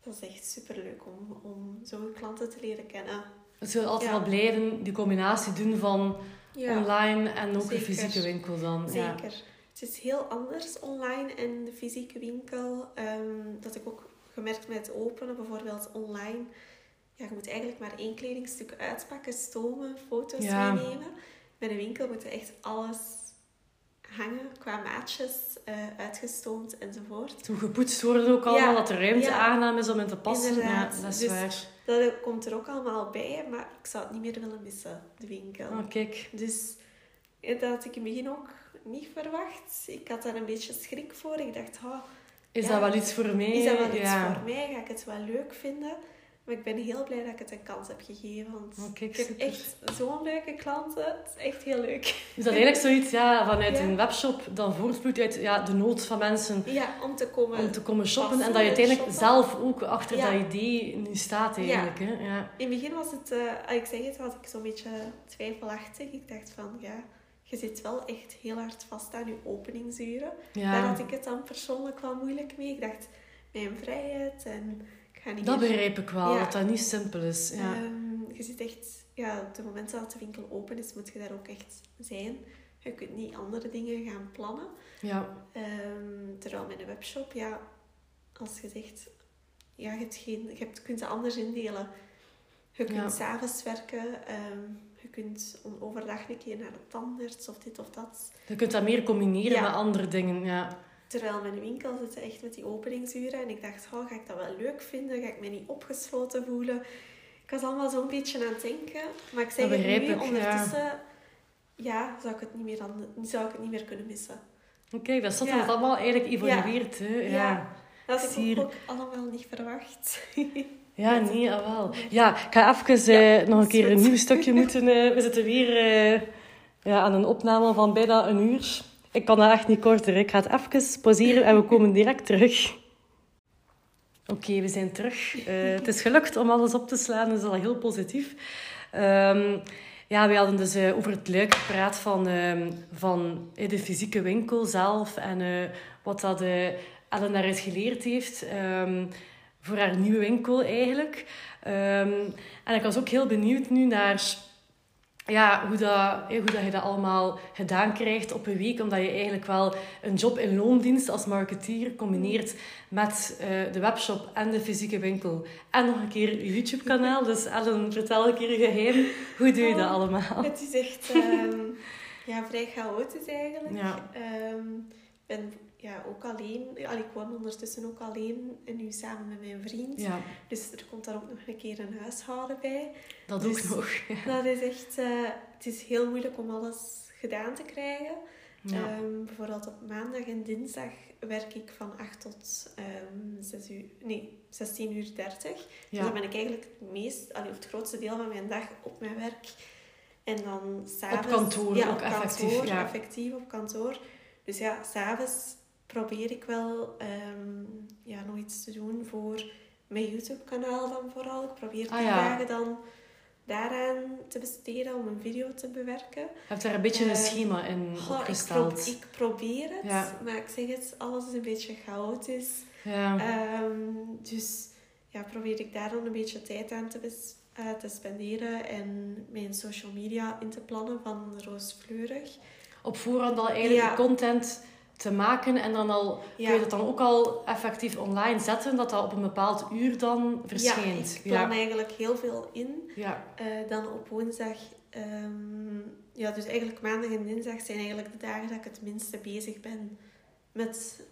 dat is echt superleuk om, om zo klanten te leren kennen. Het zullen altijd wel blijven die combinatie doen van online en ook een Zeker. fysieke winkel dan. Zeker. Het is heel anders online en de fysieke winkel. Ehm, dat ik ook gemerkt met openen. Bijvoorbeeld online. Ja, je moet eigenlijk maar één kledingstuk uitpakken, stomen, foto's meenemen. Met een winkel moet je echt alles hangen qua maatjes, eh, uitgestoomd enzovoort. Moet gepoetst worden ook allemaal, Ja, dat de ruimte ja. aangenaam is om in te passen. Ja, dat is Dus- waar. Dat komt er ook allemaal bij, maar ik zou het niet meer willen missen, de winkel. Oh, kijk. Dus eh, dat had ik in het begin ook niet verwacht. Ik had daar een beetje schrik voor. Ik dacht, oh, Is dat wel iets voor mij? Is dat wel iets voor mij? Ga ik het wel leuk vinden? Maar ik ben heel blij dat ik het een kans heb gegeven. Want Oh, kijk, ik heb echt zo'n leuke klanten. Het is echt heel leuk. Is dat eigenlijk zoiets ja, vanuit Ja. een webshop dan voortvloeit uit ja, de nood van mensen Ja, om te komen. om te komen shoppen en dat je uiteindelijk shoppen. zelf ook achter Ja. dat idee nu staat eigenlijk. Hè? Ja. In het begin was het, eh, ik zeg het, had ik zo'n beetje twijfelachtig. Ik dacht van, ja, je zit wel echt heel hard vast aan je openingsuren. Daar had ik het dan persoonlijk wel moeilijk mee. Ik dacht, mijn vrijheid en Dat begrijp ik wel, Ja. dat dat niet simpel is. Ja. Ehm, je zit echt, ja, op de momenten dat de winkel open is, moet je daar ook echt zijn. Je kunt niet andere dingen gaan plannen. ja. Ehm, terwijl met een webshop, ja, als je zegt, ja, je, hebt geen, je hebt, kunt het anders indelen. Je kunt Ja. s'avonds werken, ehm, je kunt overdag een keer naar de tandarts of dit of dat. Je kunt dat meer combineren Ja. met andere dingen. Ja. Terwijl een winkel zitten echt met die openingsuren. En ik dacht, oh, ga ik dat wel leuk vinden? Ga ik me niet opgesloten voelen? Ik was allemaal zo'n beetje aan het denken. Maar ik zeg het nu, ik, ja. ondertussen... Ja, zou, ik het niet meer aan, zou ik het niet meer kunnen missen. Oké, dat is dat Ja. het allemaal eigenlijk evolueert. Hè? Ja. Ja. Dat had ik ook allemaal niet verwacht. [laughs] Ja, nee, ah, wel. Ja, ik ga even eh, nog een keer een nieuw stukje moeten... eh, we zitten weer eh, ja, aan een opname van bijna een uur. Ik kan dat echt niet korter. Ik ga het even pauzeren en we komen direct terug. Oké, we zijn terug. Eh, het is gelukt om alles op te slaan, dat is al heel positief. Ehm, ja, we hadden dus eh, over het luik gepraat van, ehm, van eh, de fysieke winkel zelf en wat dat Ellen daaruit geleerd heeft. ehm, voor haar nieuwe winkel eigenlijk. En ik was ook heel benieuwd nu naar ja, hoe, dat, hoe dat je dat allemaal gedaan krijgt op een week. Omdat je eigenlijk wel een job in loondienst als marketeer combineert met eh, de webshop en de fysieke winkel. En nog een keer je YouTube-kanaal. Dus Ellen, vertel een keer je geheim. Hoe doe je dat Oh. allemaal? Het is echt [laughs] ehm, ja, vrij chaotisch eigenlijk. Ja. Ehm, ben ja, ook alleen. Ja, ik woon ondertussen ook alleen en nu samen met mijn vriend. Ja, Dus er komt daar ook nog een keer een huishouden bij. dat Dus- ook nog. Dat is echt... eh, het is heel moeilijk om alles gedaan te krijgen. Ja. Ehm, bijvoorbeeld op maandag en dinsdag werk ik van 8 tot ehm 6 uur, nee, 16 uur 30. Dus dan ben ik eigenlijk het, meest, allee, het grootste deel van mijn dag op mijn werk. En dan s'avonds... kantoor ja, ook op effectief, Kantoor, ja. effectief op kantoor. Dus ja, s'avonds probeer ik wel ehm, ja, nog iets te doen voor mijn YouTube-kanaal dan vooral. Ik probeer Ah, die ja. dagen dan daaraan te besteden om een video te bewerken. Je hebt daar een beetje een Eh, schema in Goh, ik, pro- opgesteld. ik probeer het, Ja. maar ik zeg het, alles is een beetje chaotisch. Ja. Ehm, dus ja, probeer ik daar dan een beetje tijd aan te, eh, te spenderen en mijn social media in te plannen van Roos Fleurig. op voorhand al eigenlijk Ja. de content te maken en dan al kun je Ja. dat dan ook al effectief online zetten, dat dat op een bepaald uur dan Ja, verschijnt. ik plan eigenlijk heel veel in. ja. Eh, dan op woensdag, ehm, ja, dus eigenlijk maandag en dinsdag zijn eigenlijk de dagen dat ik het minste bezig ben met,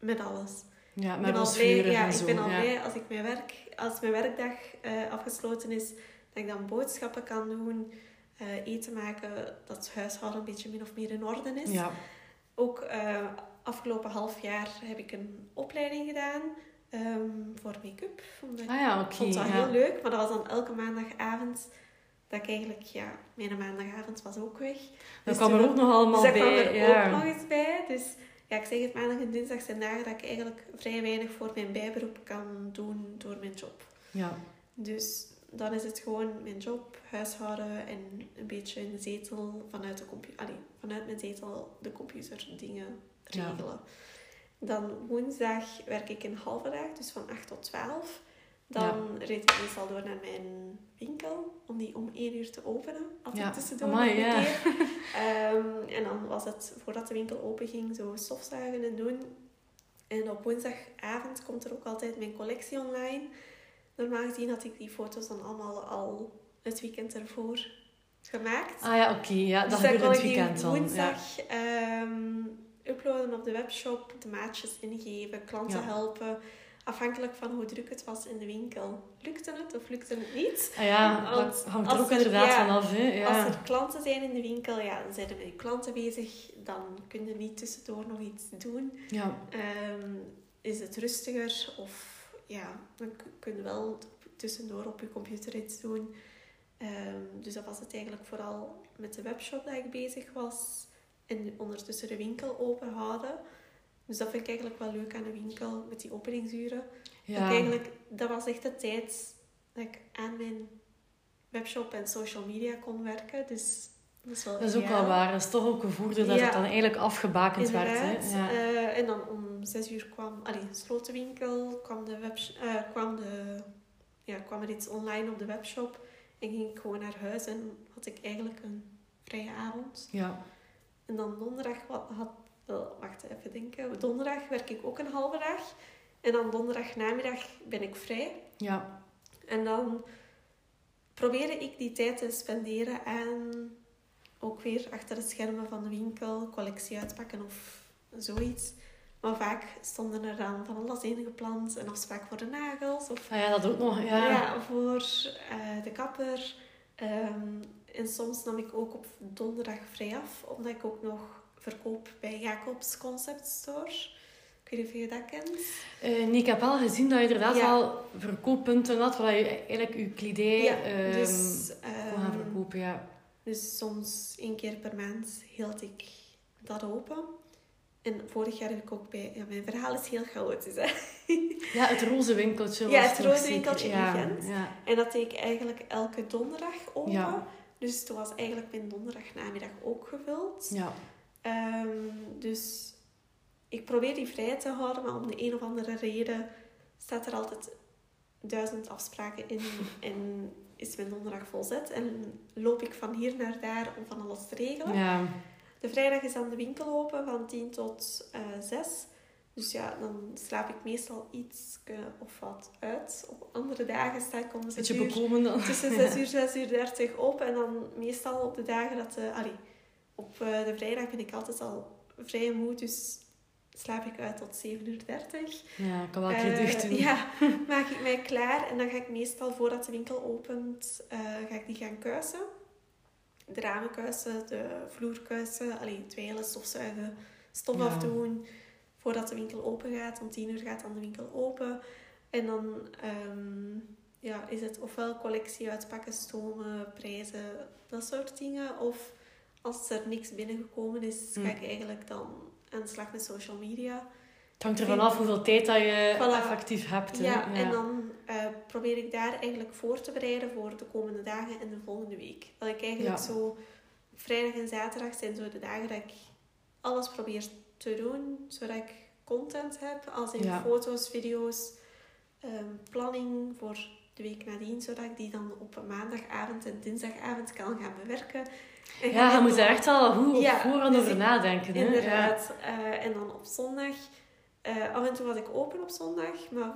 met alles. Ja, ik met ben al vuren ja, en ik ben al ja. blij als, ik mijn werk, als mijn werkdag eh, afgesloten is, dat ik dan boodschappen kan doen, eh, eten maken, dat het huishouden een beetje min of meer in orde is. Ja. Ook eh, afgelopen half jaar heb ik een opleiding gedaan ehm, voor make-up. Omdat Ah ja, oké. vond dat ja. heel leuk, maar dat was dan elke maandagavond. Dat ik eigenlijk, ja, mijn maandagavond was ook weg. Dat Dus kwam er ook nog allemaal dus dat bij. kwam er ja. ook nog eens bij. Dus ja, ik zeg het maandag en dinsdag zijn dagen dat ik eigenlijk vrij weinig voor mijn bijberoep kan doen door mijn job. Ja. Dus dan is het gewoon mijn job, huishouden en een beetje in de zetel vanuit, de compu- allee, vanuit mijn zetel de computer dingen Ja. regelen. Dan woensdag werk ik een halve dag, dus van 8 tot 12. Dan reed ik meestal door naar mijn winkel om die om 1 uur te openen. Altijd Ja. tussendoor Amai, een keer. [laughs] Ehm, en dan was het, voordat de winkel open ging, zo stofzuigen en doen. En op woensdagavond komt er ook altijd mijn collectie online. Normaal gezien had ik die foto's dan allemaal al het weekend ervoor gemaakt. Ah ja, oké. ja, dat dus dan kon het weekend dan. Ja. woensdag ehm, uploaden op de webshop, de maatjes ingeven, klanten Ja. helpen. Afhankelijk van hoe druk het was in de winkel. Lukte het of lukte het niet? Ah ja, Want dat hangt er ook er- inderdaad ja, vanaf. Hè. Ja. Als er klanten zijn in de winkel, ja, dan zijn er met je klanten bezig. Dan kun je niet tussendoor nog iets doen. ja. Ehm, is het rustiger of ja, dan kun je wel tussendoor op je computer iets doen. Ehm, dus dat was het eigenlijk vooral met de webshop dat ik bezig was. En ondertussen de winkel open houden. Dus dat vind ik eigenlijk wel leuk aan de winkel, met die openingsuren. Dat, ik Ja. eigenlijk, dat was echt de tijd dat ik aan mijn webshop en social media kon werken. Dus dat is wel Dat is ook wel waar. Dat is toch ook een voordeel dat het dan eigenlijk afgebakend werd. Hè. Ja. Eh, en dan om zes uur kwam, allee, sloot de winkel, kwam, de web, eh, kwam, de, ja, kwam er iets online op de webshop. En ging ik gewoon naar huis en had ik eigenlijk een vrije avond. ja. En dan donderdag wat, had, wacht even denken, donderdag werk ik ook een halve dag. En dan donderdag namiddag ben ik vrij. ja. En dan probeerde ik die tijd te spenderen aan ook weer achter de schermen van de winkel, collectie uitpakken of zoiets. Maar vaak stonden er dan van alles in gepland. Een afspraak voor de nagels of Ah ja, dat ook nog. Ja. ja. voor eh, de kapper. Ehm, en soms nam ik ook op donderdag vrij af, omdat ik ook nog verkoop bij Jacobs Concept Store. Ik weet niet of je dat kent. Eh, nee, ik heb wel gezien dat je inderdaad Ja. al verkooppunten had waar je eigenlijk je kledij Ja, ehm, dus, kon gaan ehm, verkopen. Ja. Dus soms één keer per maand hield ik dat open. En vorig jaar heb ik ook bij... Ja, mijn verhaal is heel chaotisch, hè. [laughs] ja, het roze winkeltje Ja, het roze winkeltje in ja, Gent. Ja. En dat deed ik eigenlijk elke donderdag open. Ja. Dus toen was eigenlijk mijn donderdagnamiddag ook gevuld. Ja. Ehm, dus ik probeer die vrij te houden, maar om de een of andere reden staat er altijd duizend afspraken in en is mijn donderdag volzet. En loop ik van hier naar daar om van alles te regelen. ja. De vrijdag is dan de winkel open van 10 tot eh 6. Dus ja, dan slaap ik meestal iets of wat uit. Op andere dagen sta ik om 6 Beetje uur, dan. tussen [laughs] 6 uur 6 uur 30 op. En dan meestal op de dagen dat... De, allee, op eh, de vrijdag ben ik altijd al vrij moe, dus slaap ik uit tot 7 uur 30. Ja, ik kan wel een Eh, keer dicht doen. Ja, [laughs] maak ik mij klaar en dan ga ik meestal voordat de winkel opent, eh, ga ik die gaan kuisen. De ramen kuisen, de vloer kuisen, allee, dweilen, stofzuigen, stof Ja. afdoen. Voordat de winkel open gaat, om 10 uur gaat dan de winkel open. En dan ehm, ja, is het ofwel collectie uitpakken, stomen, prijzen, dat soort dingen. Of als er niks binnengekomen is, ga Hm. ik eigenlijk dan aan de slag met social media. Het hangt er vanaf hoeveel tijd dat je Voilà. effectief hebt. hè. Ja, en dan eh, probeer ik daar eigenlijk voor te bereiden voor de komende dagen en de volgende week. Dat ik eigenlijk Ja. zo... Vrijdag en zaterdag zijn zo de dagen dat ik alles probeer te doen, zodat ik content heb, als in Ja. foto's, video's, ehm, planning voor de week nadien, zodat ik die dan op maandagavond en dinsdagavond kan gaan bewerken. Ja, je moet er echt wel goed Ja, voorhand dus over ik- nadenken. Hè? Ja. Inderdaad. Eh, en dan op zondag. eh, af en toe was ik open op zondag, maar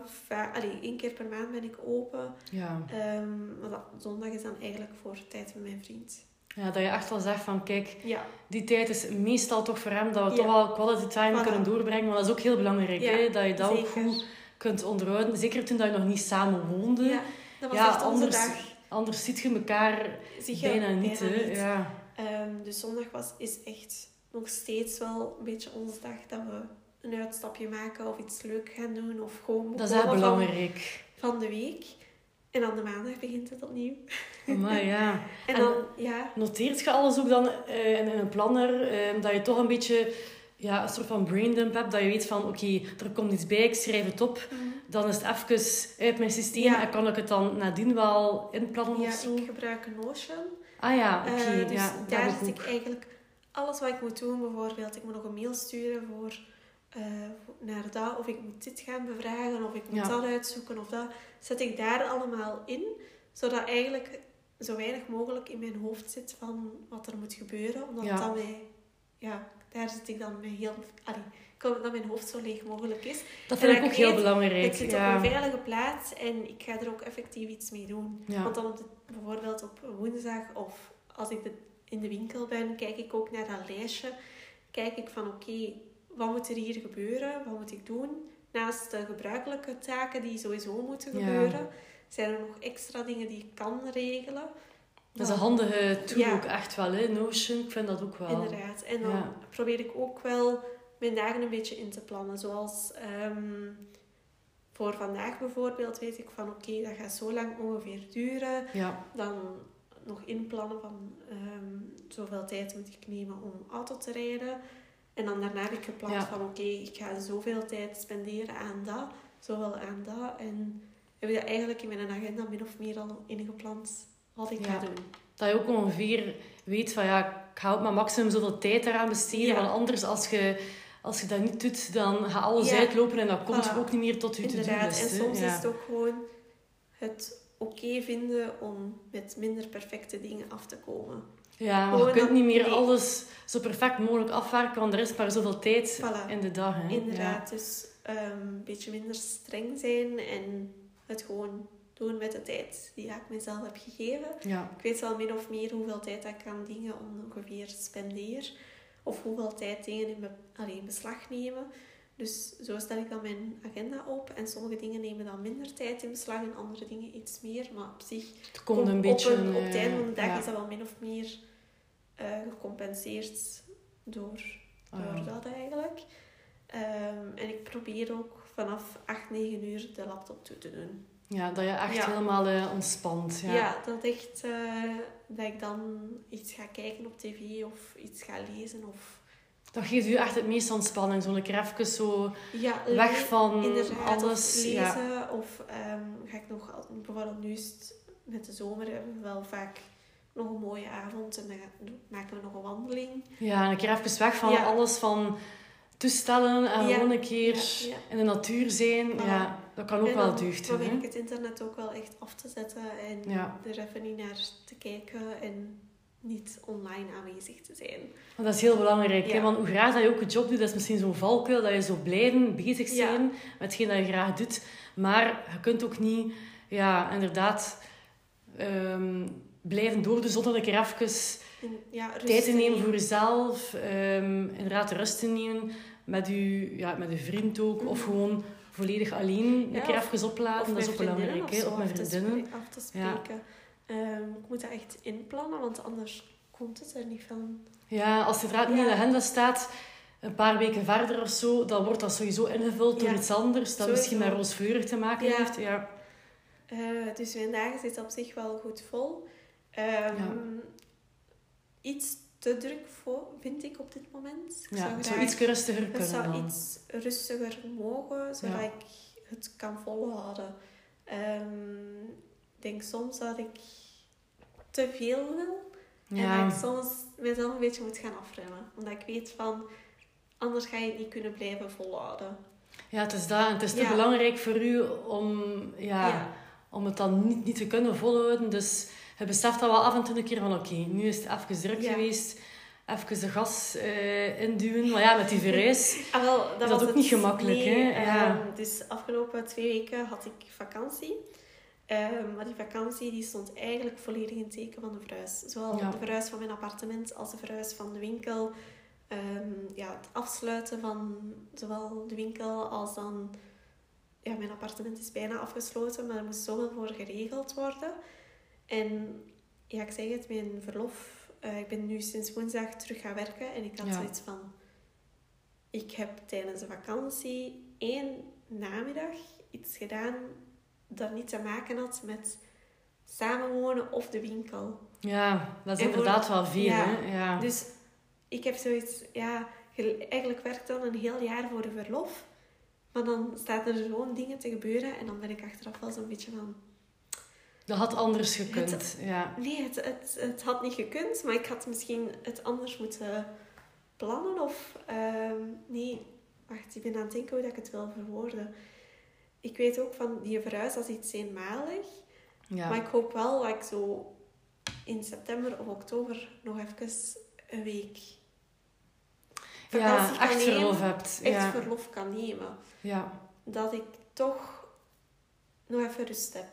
allee, één keer per maand ben ik open. Ja. Ehm, maar dat, zondag is dan eigenlijk voor tijd met mijn vriend. Ja, dat je echt wel zegt van, kijk, Ja, die tijd is meestal toch voor hem dat we toch wel quality time Voilà. kunnen doorbrengen. Maar dat is ook heel belangrijk, hè? dat je dat ook goed kunt onderhouden. Zeker toen dat je nog niet samen woonde. ja dat was echt onze dag. Anders ziet je elkaar je bijna niet. bijna hè. niet. Ja. Ehm, dus zondag was, is echt nog steeds wel een beetje onze dag dat we een uitstapje maken of iets leuk gaan doen of gewoon Dat is van, belangrijk. van de week. En dan de maandag begint het opnieuw. Maar ja. En, [laughs] En- dan, ja, Noteert je alles ook dan eh, in in een planner? eh, dat je toch een beetje ja, een soort van braindump hebt. Dat je weet van, oké, er komt iets bij, ik schrijf het op. Dan is het even uit mijn systeem. Ja. En kan ik het dan nadien wel inplannen ja of zo? ik gebruik Notion. Ah ja, oké. Eh, dus ja, daar heb ik zit ook. ik eigenlijk alles wat ik moet doen. Bijvoorbeeld, ik moet nog een mail sturen voor, eh, naar dat. Of ik moet dit gaan bevragen. Of ik moet dat uitzoeken. Of dat zet ik daar allemaal in. Zodat eigenlijk zo weinig mogelijk in mijn hoofd zit van wat er moet gebeuren. Omdat dat mij... Ja, daar zit ik dan heel... Allee, ik wil dat mijn hoofd zo leeg mogelijk is. Dat en vind ik dat ook ik heel belangrijk. Het zit ja. op een veilige plaats en ik ga er ook effectief iets mee doen. Ja. Want dan op de, bijvoorbeeld op woensdag of als ik de, in de winkel ben, kijk ik ook naar dat lijstje. Kijk ik van oké, wat moet er hier gebeuren? Wat moet ik doen? Naast de gebruikelijke taken die sowieso moeten Ja. gebeuren, zijn er nog extra dingen die ik kan regelen. Dat is een handige tool Ja. ook echt wel, hè? Notion. Ik vind dat ook wel. Inderdaad. En dan Ja. probeer ik ook wel mijn dagen een beetje in te plannen. Zoals ehm, voor vandaag bijvoorbeeld weet ik van oké, dat gaat zo lang ongeveer duren. Ja, Dan nog inplannen van ehm, zoveel tijd moet ik nemen om auto te rijden. En dan daarna heb ik gepland Ja. van oké, ik ga zoveel tijd spenderen aan dat, zoveel aan dat. En heb ik dat eigenlijk in mijn agenda min of meer al ingepland wat ik ga doen. dat je ook ongeveer weet van ja, ik ga ook maar maximum zoveel tijd eraan besteden. Want anders, als je, als je dat niet doet, dan gaat alles Ja. uitlopen en dat komt Voilà. ook niet meer tot je Inderdaad. to-do-list. En soms ja. is het ook gewoon het oké vinden om met minder perfecte dingen af te komen. Ja, maar je kunt niet meer nee. alles zo perfect mogelijk afwerken, want er is maar zoveel tijd Voilà. in de dag. Hè. Inderdaad, dus ehm, een beetje minder streng zijn en het gewoon doen met de tijd die ik mezelf heb gegeven. Ja. Ik weet wel min of meer hoeveel tijd ik aan dingen ongeveer spendeer. Of hoeveel tijd dingen in, be in beslag nemen. Dus zo stel ik dan mijn agenda op. En sommige dingen nemen dan minder tijd in beslag en andere dingen iets meer. Maar op zich, Het komt op, een beetje... op, een, op het einde van de dag ja. is dat wel min of meer eh, gecompenseerd door door Ah. dat eigenlijk. Ehm, en ik probeer ook vanaf 8, 9 uur de laptop toe te doen. Ja, dat je echt Ja. helemaal eh, ontspant. Ja. Ja, dat echt eh, dat ik dan iets ga kijken op tv of iets ga lezen of Dat geeft u echt het meeste ontspanning. Zo'n keer even zo ja, weg van alles. Of lezen Ja. of ehm, ga ik nog bijvoorbeeld nu met de zomer hebben we wel vaak nog een mooie avond en dan maken we nog een wandeling. ja, en een keer even weg van alles van toestellen en gewoon een keer in de natuur zijn. Ja, dat kan ook En wel deugd hè. ik het internet ook wel echt af te zetten en Ja. er even niet naar te kijken en niet online aanwezig te zijn. Want dat is heel belangrijk. Hè? Want hoe graag dat je ook een job doet, dat is misschien zo'n valkuil. Dat je zo blijven bezig Ja. zijn met hetgeen dat je graag doet. Maar je kunt ook niet, ja, inderdaad, ehm, blijven doordoen zonder een keer even En, ja, tijd te nemen voor jezelf. ehm, inderdaad, rust te nemen met je, ja, met je vriend ook. Of Mhm. gewoon volledig alleen Ja, een keer even opladen. Dat is ook belangrijk. of hè, af te vriendinnen. Af te Ja. spreken. Ehm, ik moet dat echt inplannen, want anders komt het er niet van. Ja, als het inderdaad niet in de agenda staat, een paar weken verder of zo, dan wordt dat sowieso ingevuld door iets anders. Dat misschien met rooskleurig te maken heeft. Ja. Eh, dus mijn dagen zitten op zich wel goed vol. Ehm. Iets te druk voor, vind ik op dit moment. Ik Ja, zou het graag- zou iets rustiger Het kunnen zou dan. iets rustiger mogen, zodat Ja. ik het kan volhouden. Ehm, ik denk soms dat ik te veel wil. En dat ik soms mezelf een beetje moet gaan afremmen. Omdat ik weet van, anders ga je het niet kunnen blijven volhouden. ja, het is dat. Het is te belangrijk voor u om, Ja. om het dan niet, niet te kunnen volhouden. Dus je beseft dat wel af en toe een keer van oké, nu is het even druk Ja. geweest. Even de gas eh, induwen. Maar ja, met die verhuis [laughs] Ah, wel, dat dat was ook het. niet gemakkelijk, Nee, hè? Ja. ehm, dus afgelopen twee weken had ik vakantie. Ehm, maar die vakantie die stond eigenlijk volledig in het teken van de verhuis. Zowel Ja. de verhuis van mijn appartement als de verhuis van de winkel. Ehm, ja, het afsluiten van zowel de winkel als dan... Ja, mijn appartement is bijna afgesloten, maar er moest zoveel voor geregeld worden. En ja, ik zeg het, mijn verlof... eh, ik ben nu sinds woensdag terug gaan werken en ik had Ja. zoiets van... Ik heb tijdens de vakantie één namiddag iets gedaan dat niet te maken had met samenwonen of de winkel. Ja, dat is En voor- inderdaad wel veel, ja. hè? Ja. Dus ik heb zoiets, ja, eigenlijk werkt dan een heel jaar voor de verlof, maar dan staat er zo'n dingen te gebeuren en dan ben ik achteraf wel zo'n beetje van, Dat had anders gekund, Het- ja. nee, het, het, het had niet gekund, maar ik had misschien het anders moeten plannen of, ehm, nee, wacht, ik ben aan het denken hoe dat ik het wil verwoorden. Ik weet ook van die verhuis, is iets eenmalig. ja. Maar ik hoop wel dat ik zo in september of oktober nog even een week ja, kan echt verlof nemen. hebt. Echt verlof kan nemen. ja, Dat ik toch nog even rust heb.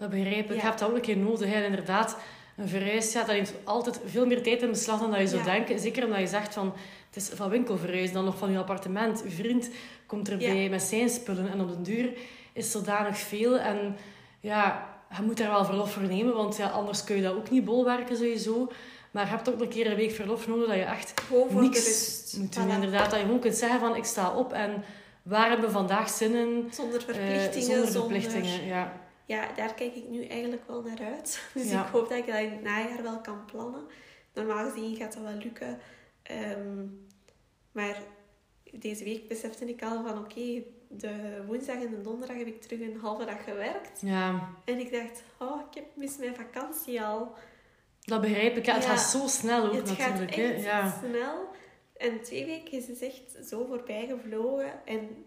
Dat begrijp ik. Ja. Je hebt dat ook een keer nodig, hè. Inderdaad. Een verhuis, ja, dat heeft altijd veel meer tijd in beslag dan dat je zou denken. Zeker omdat je zegt van, het is van winkel verhuizen, dan nog van je appartement. Je vriend komt erbij met zijn spullen en op de duur is zodanig veel. En ja, je moet daar wel verlof voor nemen, want ja, anders kun je dat ook niet bolwerken sowieso. Maar je hebt ook een keer een week verlof nodig dat je echt Gewoon niks rust. moet doen. Voilà. Inderdaad, dat je gewoon kunt zeggen van, ik sta op en waar hebben we vandaag zin in? Zonder Eh, verplichtingen. zonder verplichtingen, ja. Ja, daar kijk ik nu eigenlijk wel naar uit. [laughs] Dus Ja. ik hoop dat ik dat in het najaar wel kan plannen. Normaal gezien gaat dat wel lukken. Ehm, maar deze week besefte ik al van oké, de woensdag en de donderdag heb ik terug een halve dag gewerkt. Ja, En ik dacht, oh, ik heb mis mijn vakantie al. dat begrijp ik. Ja, het Ja. gaat zo snel ook het natuurlijk. gaat hè. echt Ja. snel. En twee weken is het echt zo voorbij gevlogen. En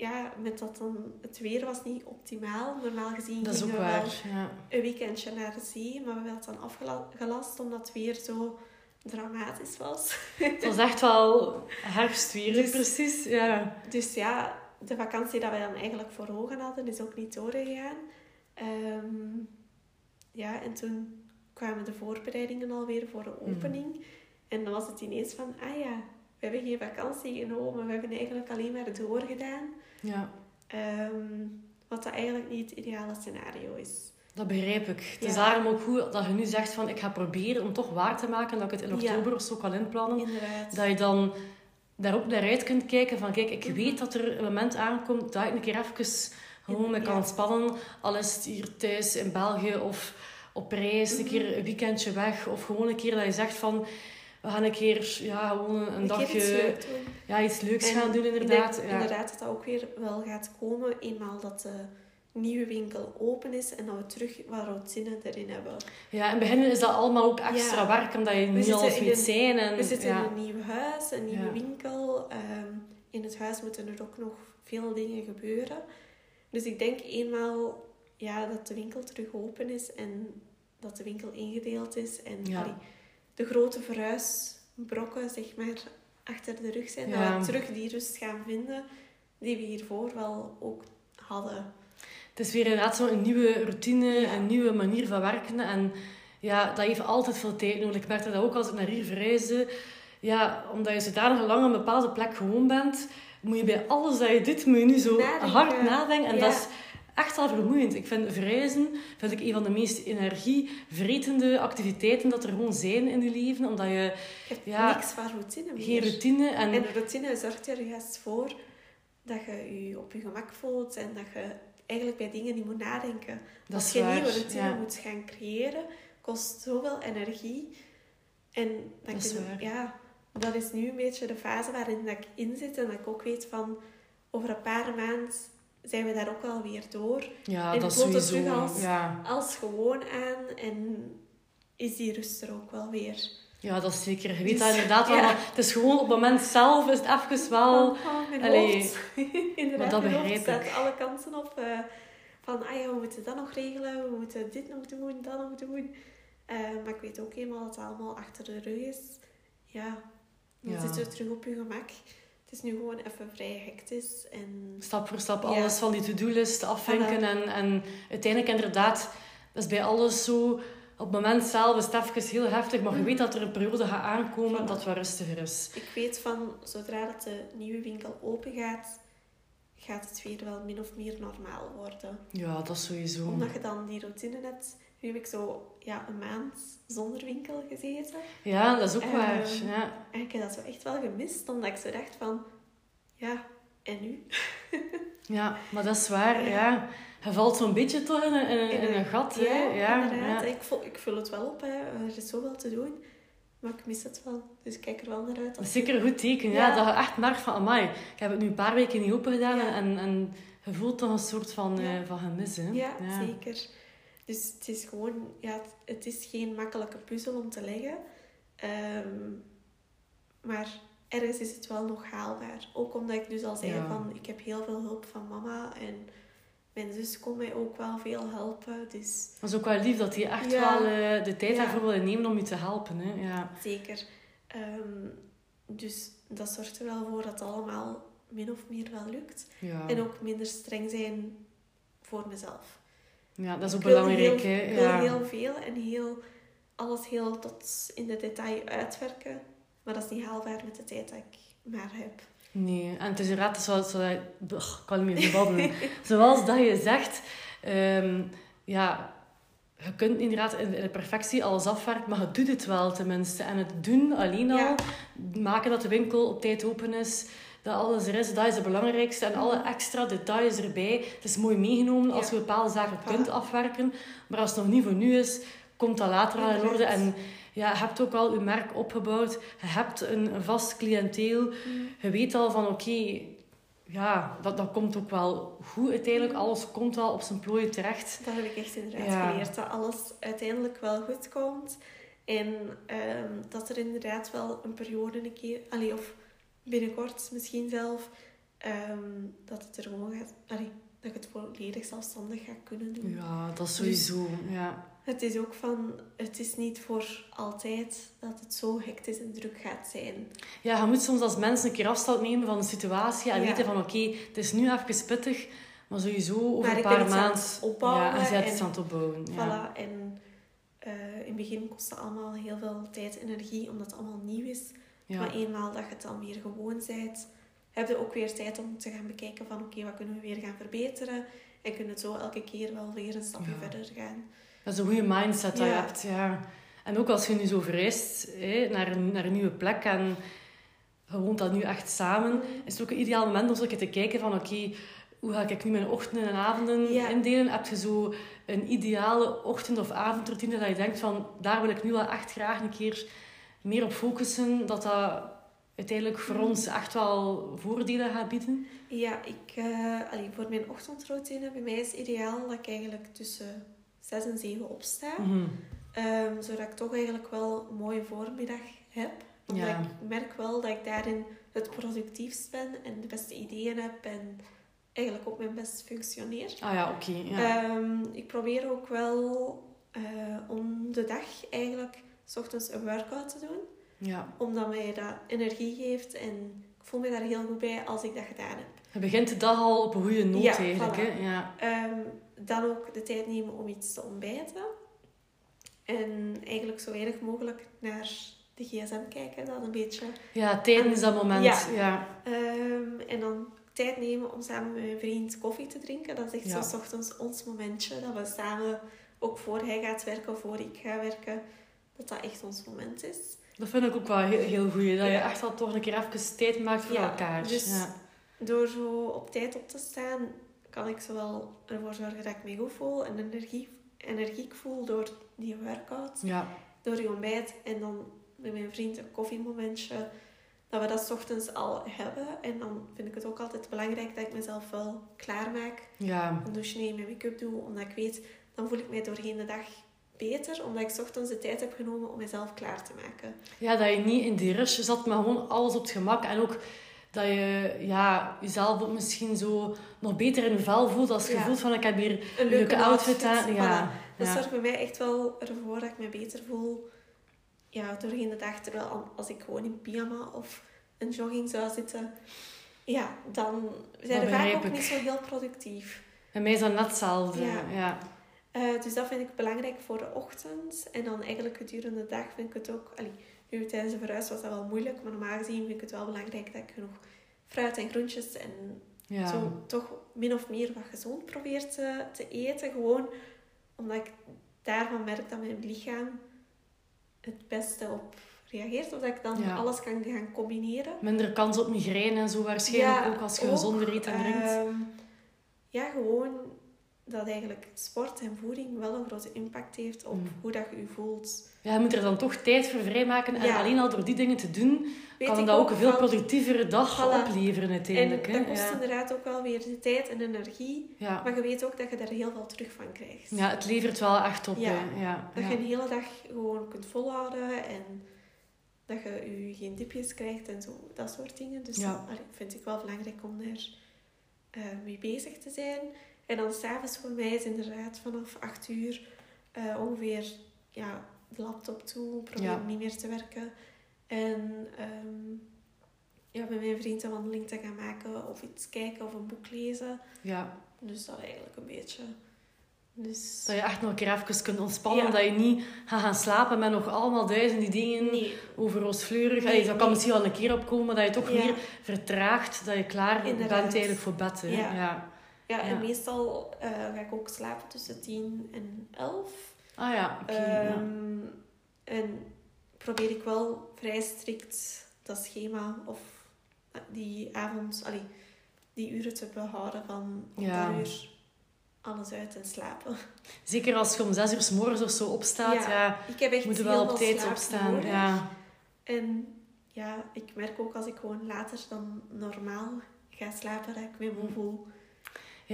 ja, met dat dan, het weer was niet optimaal. Normaal gezien Dat gingen we wel. Ja. een weekendje naar de zee, maar we het dan afgelast omdat het weer zo dramatisch was. Het was echt wel herfstweer, Dus- precies. Ja. Dus ja, de vakantie dat wij dan eigenlijk voor ogen hadden, is ook niet doorgegaan. Ehm, ja, en toen kwamen de voorbereidingen alweer voor de Mm. opening. En dan was het ineens van, ah ja, we hebben geen vakantie genomen, we hebben eigenlijk alleen maar doorgedaan. Ja, Ehm, wat dat eigenlijk niet het ideale scenario is. dat begrijp ik. Het is daarom ook goed dat je nu zegt van, ik ga proberen om toch waar te maken dat ik het in Ja. oktober of zo kan inplannen. Inderdaad. Dat je dan daar ook naar uit kunt kijken van, kijk, ik Mhm. weet dat er een moment aankomt dat ik een keer even gewoon me kan ontspannen. Al is het hier thuis in België of op reis, een Mhm. keer een weekendje weg. Of gewoon een keer dat je zegt van, we gaan een keer ja, gewoon een, dagje iets leuks ja, iets leuks En gaan doen Ik inderdaad. denk Ja. inderdaad dat dat ook weer wel gaat komen, eenmaal dat de nieuwe winkel open is en dat we terug wat routine erin hebben. Ja, in het begin is dat allemaal ook extra Ja. werk, omdat je niet alles een- zijn. En, We zitten ja. in een nieuw huis, een nieuwe winkel. Ehm, in het huis moeten er ook nog veel dingen gebeuren. Dus ik denk eenmaal ja, dat de winkel terug open is en dat de winkel ingedeeld is en Ja. allee, de grote verhuisbrokken zeg maar, achter de rug zijn. Ja. Dat we terug die rust gaan vinden die we hiervoor wel ook hadden. Het is weer inderdaad zo'n nieuwe routine, Ja. een nieuwe manier van werken. En ja, dat heeft altijd veel tijd nodig. Ik merkte dat ook als ik naar hier verhuisde. Ja, omdat je zodanig lang op een bepaalde plek gewoon bent, moet je bij alles dat je doet, moet je nu zo Nadenken. hard nadenken. En Ja. dat is echt wel vermoeiend. Ik vind verhuizen vind ik een van de meest energievretende activiteiten dat er gewoon zijn in je leven. Omdat je Ja. niks van routine meer. geen routine en... Routine zorgt er juist voor dat je je op je gemak voelt en dat je eigenlijk bij dingen niet moet nadenken. dat Als je waar. nieuwe routine ja. moet gaan creëren, kost zoveel energie. En Dat is je- ja, dat is nu een beetje de fase waarin dat ik in zit en dat ik ook weet van over een paar maanden zijn we daar ook alweer door. Ja, En dat sowieso... terug als- Ja. Als gewoon aan en is die rust er ook wel weer. ja, dat is zeker. Je weet Dus, dat inderdaad wel. ja. Het is gewoon op het moment zelf is het even wel... Oh, allee, [laughs] maar dat begrijp ik. alle kanten op. eh, van, ah ja, we moeten dat nog regelen, we moeten dit nog doen, dat nog doen. Eh, maar ik weet ook eenmaal dat het allemaal achter de rug is. Ja, dan Ja. zitten we terug op je gemak. Het is nu gewoon even vrij hectisch. En... Stap voor stap Ja. alles van die to-do-list afvinken. En, en uiteindelijk inderdaad, dat is bij alles zo. Op het moment zelf is het even heel heftig, maar je Mhm. weet dat er een periode gaat aankomen Voilà. dat wat rustiger is. Ik weet van, zodra dat de nieuwe winkel open gaat, gaat het weer wel min of meer normaal worden. Ja, dat sowieso. Omdat je dan die routine hebt. Nu heb ik zo ja, een maand zonder winkel gezeten. Ja, dat is ook Ehm, waar. Ja. En ik heb dat zo echt wel gemist, omdat ik zo dacht van... Ja, en nu? [laughs] ja, maar dat is waar. Ja. Ja. Je valt zo'n beetje toch in een, in een, in een gat. hè. Ja, ja, inderdaad. ja. Ik, vul, ik vul het wel op, hè. er is zoveel te doen. Maar ik mis het wel. Dus ik kijk er wel naar uit. Dat is zeker een goed teken. Ja. Ja. Dat je echt merkt van, amai, ik heb het nu een paar weken niet open gedaan. Ja. En, en je voelt toch een soort van, Ja. eh, van gemis. Hè. Ja, zeker. Dus het is gewoon... Ja, het, is geen makkelijke puzzel om te leggen. Ehm, maar ergens is het wel nog haalbaar. Ook omdat ik dus al zei Ja. van... Ik heb heel veel hulp van mama. En mijn zus kon mij ook wel veel helpen. Dus Dat is ook wel lief dat hij echt Ja. wel eh, de tijd Ja. daarvoor wil nemen om je te helpen. Hè. Ja. zeker. Ehm, dus dat zorgt er wel voor dat het allemaal min of meer wel lukt. En ook minder streng zijn voor mezelf. Ja, dat is ook belangrijk. heel- hè. Ja. heel veel en heel, alles heel tot in de detail uitwerken. Maar dat is niet haalbaar met de tijd dat ik maar heb. Nee, en het is inderdaad zoals... zoals ik kan niet meer verbannen. [laughs] zoals dat je zegt... ehm, ja, je kunt inderdaad in in de perfectie alles afwerken, maar je doet het wel tenminste. En het doen alleen al, Ja. maken dat de winkel op tijd open is, dat alles er is, dat is het belangrijkste. En alle extra details erbij. Het is mooi meegenomen als je bepaalde zaken kunt afwerken. Maar als het nog niet voor nu is, komt dat later al in orde. En ja, je hebt ook al je merk opgebouwd. Je hebt een een vast cliënteel. Je weet al van, oké, ja, dat, dat komt ook wel goed uiteindelijk. Alles komt wel op zijn plooien terecht. Dat heb ik echt inderdaad Ja. geleerd. Dat alles uiteindelijk wel goed komt. En ehm, dat er inderdaad wel een periode een keer... Allee, of binnenkort misschien zelf... ehm, dat het er gewoon gaat... Allee, dat ik het volledig zelfstandig ga kunnen doen. Ja, dat is sowieso, ja. Het is ook van... Het is niet voor altijd dat het zo hectisch en druk gaat zijn. Ja, je moet soms als mens een keer afstand nemen van de situatie en Ja. weten van, oké, het is nu even pittig, maar sowieso over Maar een paar maanden... het opbouwen Ja, en ze het aan het opbouwen. Ja. Voilà. En eh, in het begin kost het allemaal heel veel tijd en energie, omdat het allemaal nieuw is. Ja. Maar eenmaal dat je het dan weer gewoon bent, heb je ook weer tijd om te gaan bekijken van oké, wat kunnen we weer gaan verbeteren? En kunnen zo elke keer wel weer een stapje Ja. verder gaan. Dat is een goede mindset dat je hebt, ja. En ook als je nu zo verreist naar, een, naar een nieuwe plek en je woont dat nu echt samen, is het ook een ideaal moment om zo te kijken van, oké, hoe ga ik nu mijn ochtenden en avonden Ja. indelen? Heb je zo een ideale ochtend- of avondroutine dat je denkt van, daar wil ik nu wel echt graag een keer meer op focussen, dat dat uiteindelijk voor Mhm. ons echt wel voordelen gaat bieden? Ja, ik, allee, voor mijn ochtendroutine, bij mij is het ideaal dat ik eigenlijk tussen 6 en 7 opsta. Ehm, zodat ik toch eigenlijk wel een mooie voormiddag heb. Omdat Ja. ik merk wel dat ik daarin het productiefst ben en de beste ideeën heb en eigenlijk ook mijn best functioneer. Ah ja, oké. ja. Ehm, ik probeer ook wel eh, om de dag eigenlijk s ochtends een workout te doen. ja. Omdat mij dat energie geeft en ik voel me daar heel goed bij als ik dat gedaan heb. Je begint de dag al op een goede noot Ja, eigenlijk. voilà. Hè? Ja. Ehm, dan ook de tijd nemen om iets te ontbijten. En eigenlijk zo weinig mogelijk naar de gsm kijken. Dat een beetje. ja, tijdens dat moment. Ja. ja. Ehm, en dan tijd nemen om samen met mijn vriend koffie te drinken. Dat is echt Ja. zo 's ochtends ons momentje. Dat we samen, ook voor hij gaat werken, voor ik ga werken, dat dat echt ons moment is. Dat vind ik ook wel heel, heel goed. Dat je echt wel toch een keer even tijd maakt voor Ja, elkaar. dus- ja. Door zo op tijd op te staan, kan ik zowel ervoor zorgen dat ik me goed voel en energie, energiek voel door die workout. Ja. door je ontbijt en dan met mijn vriend een koffiemomentje. Dat we dat 's ochtends al hebben. En dan vind ik het ook altijd belangrijk dat ik mezelf wel klaarmaak. Ja. Een douche neem, mijn make-up doe. Omdat ik weet, dan voel ik mij doorheen de dag beter. Omdat ik 's ochtends de tijd heb genomen om mezelf klaar te maken. ja, dat je niet in die rush zat, maar gewoon alles op het gemak. En ook dat je ja, jezelf ook misschien zo nog beter in je vel voelt. Als je Ja. voelt van ik heb hier Een leuke outfit aan. Ja. Voilà. Dat Ja. zorgt bij mij echt wel ervoor dat ik me beter voel ja, doorheen de dag. Terwijl al- als ik gewoon in pyjama of een jogging zou zitten, ja, dan zijn we vaak ook ik. niet zo heel productief. Bij mij is dat net hetzelfde. Ja. Ja. Eh, dus dat vind ik belangrijk voor de ochtend. En dan eigenlijk gedurende de dag vind ik het ook... Allee, nu tijdens de verhuis was dat wel moeilijk, maar normaal gezien vind ik het wel belangrijk dat ik genoeg fruit en groentjes en Ja. zo toch min of meer wat gezond probeer te, te eten. Gewoon omdat ik daarvan merk dat mijn lichaam het beste op reageert. Of dat ik dan Ja. alles kan gaan combineren. Minder kans op migraine en zo waarschijnlijk Ja, ook als je gezonder eet en drinkt. Ehm, ja, gewoon dat eigenlijk sport en voeding wel een grote impact heeft op Mm. hoe dat je je voelt. Ja, je moet er dan toch tijd voor vrijmaken. En Ja. alleen al door die dingen te doen, Weet kan ik dat ook een veel productievere dag Voilà. opleveren uiteindelijk. En dat kost ja. inderdaad ook wel weer de tijd en energie. Ja. Maar je weet ook dat je daar heel veel terug van krijgt. ja, het levert wel echt op. Ja. Dat je een hele dag gewoon kunt volhouden en dat je, je geen dipjes krijgt en zo, dat soort dingen. Dus dat allee, vind ik wel belangrijk om daar eh, mee bezig te zijn. En dan s'avonds voor mij is inderdaad vanaf 8 uur eh, ongeveer ja, de laptop toe, probeer Ja. niet meer te werken. En ehm, ja, met mijn vriend een wandeling te gaan maken of iets kijken of een boek lezen. Ja. Dus dat eigenlijk een beetje. Dus... Dat je echt nog een keer even kunt ontspannen. Ja. Dat je niet gaat gaan slapen met nog allemaal duizenden dingen Nee, over roosvleurig. Nee, dat kan misschien wel een keer opkomen, maar dat je toch Ja. weer vertraagt. Dat je klaar Inderdaad. bent eigenlijk voor bed. Hè. Ja. Ja. Ja, en meestal eh, ga ik ook slapen tussen 10 en 11. Ah ja, oké. ja. Ehm, En probeer ik wel vrij strikt dat schema of eh, die avond, allee, die uren te behouden van om Ja. uur alles uit en slapen. Zeker als je om zes uur s morgens of zo opstaat. Ja. Ja, Ik heb echt moet je wel op veel tijd opstaan. nodig. Ja. En ja, ik merk ook als ik gewoon later dan normaal ga slapen, dat ik me moe voel.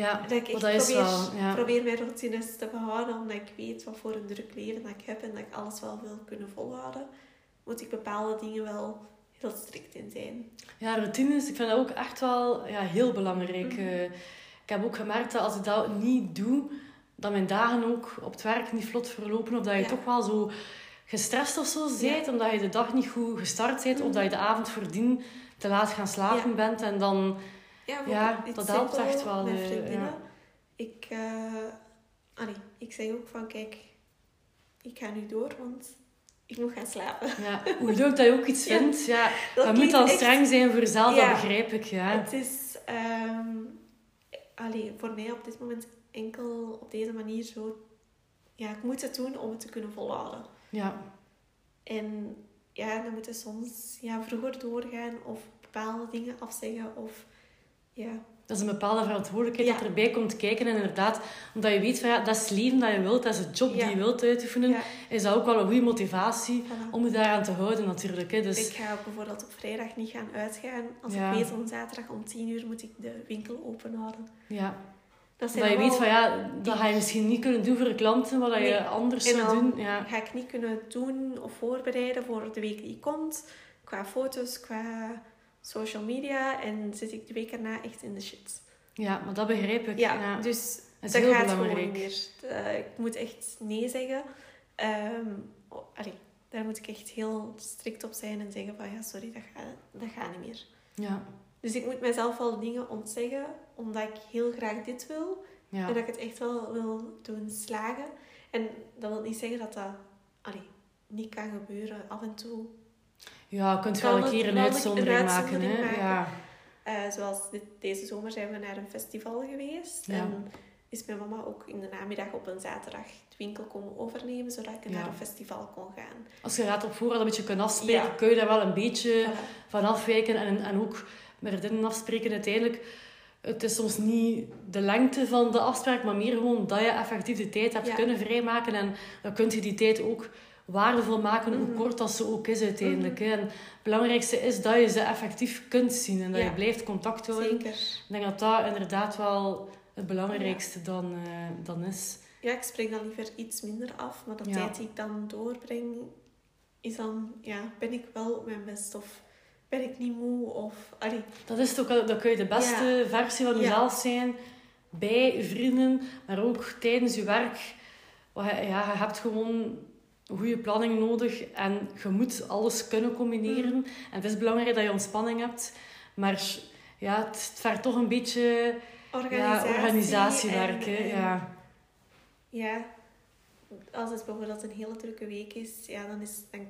Ja, Dat ik echt dat probeer, wel... Ja. probeer mijn routines te behouden, omdat ik weet wat voor een druk leven dat ik heb en dat ik alles wel wil kunnen volhouden. Moet ik bepaalde dingen wel heel strikt in zijn. Ja, routines, ik vind dat ook echt wel ja, heel belangrijk. Mhm. Eh, ik heb ook gemerkt dat als ik dat niet doe, dat mijn dagen ook op het werk niet vlot verlopen. Of dat je Ja. toch wel zo gestrest of zo bent, omdat je de dag niet goed gestart bent. Of Mhm. dat je de avond voordien te laat gaan slapen bent. En dan, Ja, Ja, dat helpt echt wel, Met eh, vriendinnen. ja. Ik, eh, allee, ik zeg ook van, kijk, ik ga nu door, want ik moet gaan slapen. ja, hoe leuk dat je ook iets [laughs] vindt. Ja, Dat moet echt- streng zijn voor jezelf, dat begrijp ik. Ja. Het is ehm, allee, voor mij op dit moment enkel op deze manier zo... Ja, ik moet het doen om het te kunnen volhouden. Ja. En ja, dan moet je soms ja, vroeger doorgaan of bepaalde dingen afzeggen of... Ja, Dat is een bepaalde verantwoordelijkheid Ja. dat erbij komt kijken. En inderdaad, omdat je weet van ja, dat is het leven dat je wilt, dat is de job Ja. die je wilt uitoefenen, ja is dat ook wel een goede motivatie voilà. om je daaraan te houden natuurlijk. Hè. Dus Ik ga ook bijvoorbeeld op vrijdag niet gaan uitgaan. Als ik weet om zaterdag om 10 uur moet ik de winkel open houden. ja, Dat dat je weet van ja, dat ga je misschien niet kunnen doen voor de klanten, wat Nee. je anders zou doen. Ja. ga ik niet kunnen doen of voorbereiden voor de week die komt. Qua foto's, qua social media. En zit ik de week erna echt in de shit. ja, maar dat begrijp ik. Ja, Ja. dus dat is dat heel gaat gewoon belangrijk. niet meer. Eh, ik moet echt nee zeggen. Ehm, oh, allee, daar moet ik echt heel strikt op zijn en zeggen van ja, sorry, dat gaat, dat gaat niet meer. Ja, Dus ik moet mezelf wel dingen ontzeggen, omdat ik heel graag dit wil. ja. En dat ik het echt wel wil doen slagen. En dat wil niet zeggen dat dat allee, niet kan gebeuren. Af en toe. Ja, je kunt wel een het keer een uitzondering maken. Hè. maken. Ja. Eh, zoals dit, deze zomer zijn we naar een festival geweest. Ja. En is mijn mama ook in de namiddag op een zaterdag de winkel komen overnemen, zodat ik Ja. naar een festival kon gaan. Als je gaat op voorhand een beetje kunt afspreken, Ja. kun je daar wel een beetje Voilà. van afwijken en, en ook met vriendinnen afspreken uiteindelijk. Het is soms niet de lengte van de afspraak, maar meer gewoon dat je effectief de tijd hebt kunnen vrijmaken. En dan kun je die tijd ook waardevol maken, hoe Mhm. kort dat ze ook is uiteindelijk. hè. En het belangrijkste is dat je ze effectief kunt zien en dat Ja. je blijft contact houden. Zeker. Ik denk dat dat inderdaad wel het belangrijkste dan, eh, dan is. Ja, ik spreek dan liever iets minder af, maar de Ja. tijd die ik dan doorbreng, is dan, ja, ben ik wel op mijn best of ben ik niet moe of, allee, Dat is wel- dan kun je de beste versie van jezelf zijn bij vrienden, maar ook tijdens je werk. Ja, je hebt gewoon goede planning nodig en je moet alles kunnen combineren. Mm. En het is belangrijk dat je ontspanning hebt, maar ja, het, het vergt toch een beetje Organisatie. ja, organisatiewerk. en- hè. en- Ja. Ja, als het bijvoorbeeld een hele drukke week is, ja, dan is dan,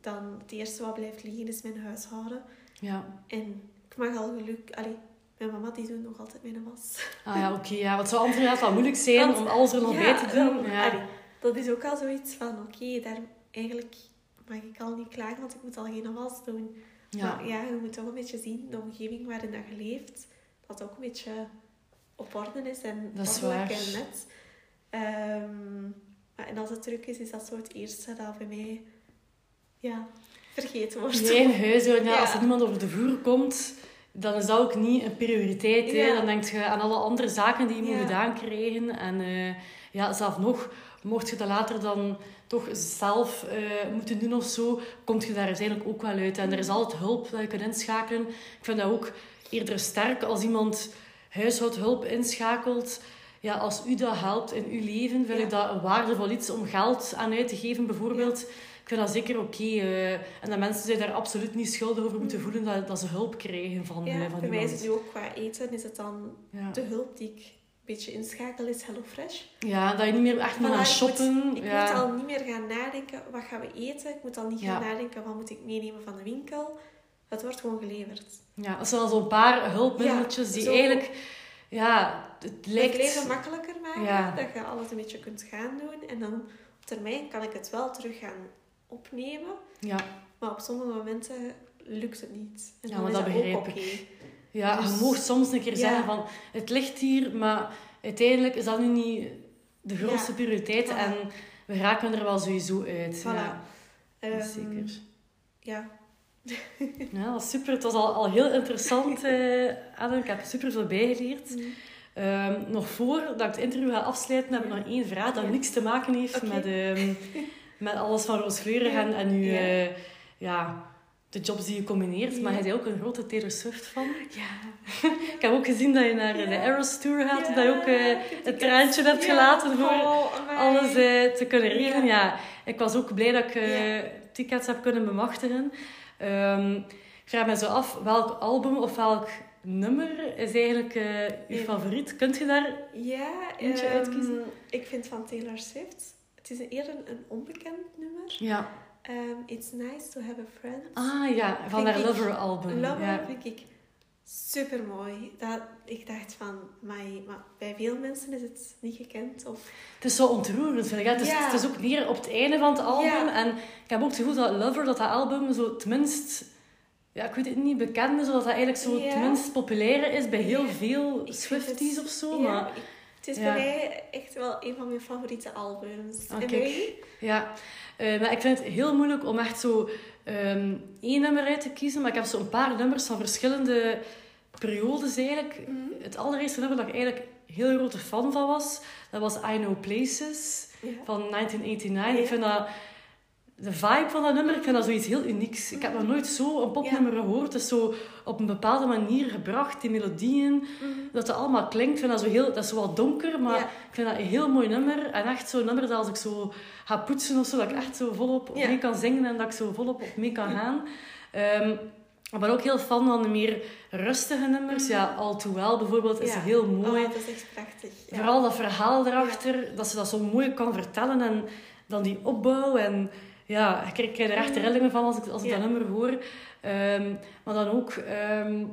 dan het eerste wat blijft liggen is mijn huishouden. Ja. En ik mag al geluk... Allee, mijn mama die doet nog altijd mijn was. Ah ja, oké. ja. Want het zou anders wel moeilijk zijn Want- om alles er nog bij te doen. dan- Ja. allee, dat is ook al zoiets van, oké, daar eigenlijk mag ik al niet klagen, want ik moet al geen was doen. Ja. Maar ja, je moet toch een beetje zien, de omgeving waarin dat je leeft, dat ook een beetje op orde is en Dat is waar. en net. Ehm, maar en als het druk is, is dat zo het eerste dat bij mij ja, vergeten wordt. Mijn huishouden, ja, [laughs] Ja. als er niemand over de vloer komt, dan is dat ook niet een prioriteit. Hè. Dan denk je aan alle andere zaken die je moet gedaan krijgen. En eh, ja, zelf nog, mocht je dat later dan toch zelf eh, moeten doen of zo, komt je daar uiteindelijk ook wel uit. En er is altijd hulp dat je kunt inschakelen. Ik vind dat ook eerder sterk als iemand huishoudhulp inschakelt. Ja, als u dat helpt in uw leven, vind Ja. ik dat een waardevol iets om geld aan uit te geven, bijvoorbeeld. Ik vind dat zeker oké. eh, en dat mensen zich daar absoluut niet schuldig over moeten voelen dat, dat ze hulp krijgen van, Ja, eh, van bij mij is het nu ook qua eten, is het dan de hulp die ik beetje inschakel, is HelloFresh. ja, dat je niet meer echt moet gaan ik shoppen. moet- Ik ja. moet al niet meer gaan nadenken, wat gaan we eten? Ik moet al niet Ja. gaan nadenken, wat moet ik meenemen van de winkel? Het wordt gewoon geleverd. ja, dat zijn al zo'n paar hulpmiddeltjes die zo. eigenlijk... Ja, het Het lijkt... leven makkelijker maken, dat je alles een beetje kunt gaan doen. En dan op termijn kan ik het wel terug gaan opnemen. Ja, Maar op sommige momenten lukt het niet. En Ja, maar dat begrijp ik. Ja Dus- je mocht soms een keer Ja. zeggen van... Het ligt hier, maar uiteindelijk is dat nu niet de grootste Ja. prioriteit. Voilà. En we raken er wel sowieso uit. Voilà. Ja, Ehm, zeker. Ja, [laughs] Ja, dat is super. Het was al, al heel interessant, [laughs] eh Adam. Ik heb super veel bijgeleerd. Mm. Ehm, nog voordat ik het interview ga afsluiten, heb ik nog één vraag dat niks te maken heeft met, ehm, [laughs] met alles van Roos Fleurig Ja. en, en uw, Ja. eh, ja, de jobs die je combineert. Ja. Maar jij bent ook een grote Taylor Swift van. ja. [laughs] Ik heb ook gezien dat je naar de Ja. Eras Tour gaat. Ja, dat je ook eh, het traantje hebt gelaten voor Oh, alles eh, te kunnen regelen. Ja. Ik was ook blij dat ik Ja. tickets heb kunnen bemachtigen. Ehm, ik vraag me zo af, welk album of welk nummer is eigenlijk Ja. favoriet? Kunt je daar... Ja, Eentje ehm, uitkiezen? Ik vind van Taylor Swift... Het is eerder een onbekend nummer. Ja. Ehm, It's nice to have a friend. Ah ja, van haar ik- Lover album. Lover Ja. vind ik super mooi. Dat, ik dacht van, my, maar bij veel mensen is het niet gekend. Of, Het is zo ontroerend, vind ik. Het is, Ja. het is ook meer op het einde van het album. Ja. En ik heb ook het gevoel dat Lover, dat dat album zo tenminst... Ja, ik weet het niet, bekend is. Of dat dat eigenlijk zo het minst populair is bij heel veel Swifties het- of zo. Maar ik- het is bij mij echt wel een van mijn favoriete albums. Ah, en bij jullie? ja, Eh, maar ik vind het heel moeilijk om echt zo ehm, één nummer uit te kiezen. Maar ik heb zo een paar nummers van verschillende periodes eigenlijk. Mhm. Het allereerste nummer dat ik eigenlijk heel grote fan van was, dat was I Know Places. Ja. van 1989. Ja. Ik vind dat... De vibe van dat nummer, ik vind dat zoiets heel unieks. Ik heb nog nooit zo een popnummer gehoord. Het is zo op een bepaalde manier gebracht, die melodieën. Mhm. Dat het allemaal klinkt. Ik vind dat zo heel... Dat is zo wat donker, maar Ja. ik vind dat een heel mooi nummer. En echt zo'n nummer dat als ik zo ga poetsen of zo, dat ik echt zo volop op Ja. mee kan zingen en dat ik zo volop op mee kan gaan. Ehm, ik ben ook heel fan van de meer rustige nummers. Ja, All Too Well bijvoorbeeld is Mhm. Ja. heel mooi. Oh, dat is echt prachtig. Ja. Vooral dat verhaal erachter, dat ze dat zo mooi kan vertellen en dan die opbouw. En ja, ik krijg, er echt rillingen van als ik, als ik Ja. dat nummer hoor. Ehm, maar dan ook, ehm,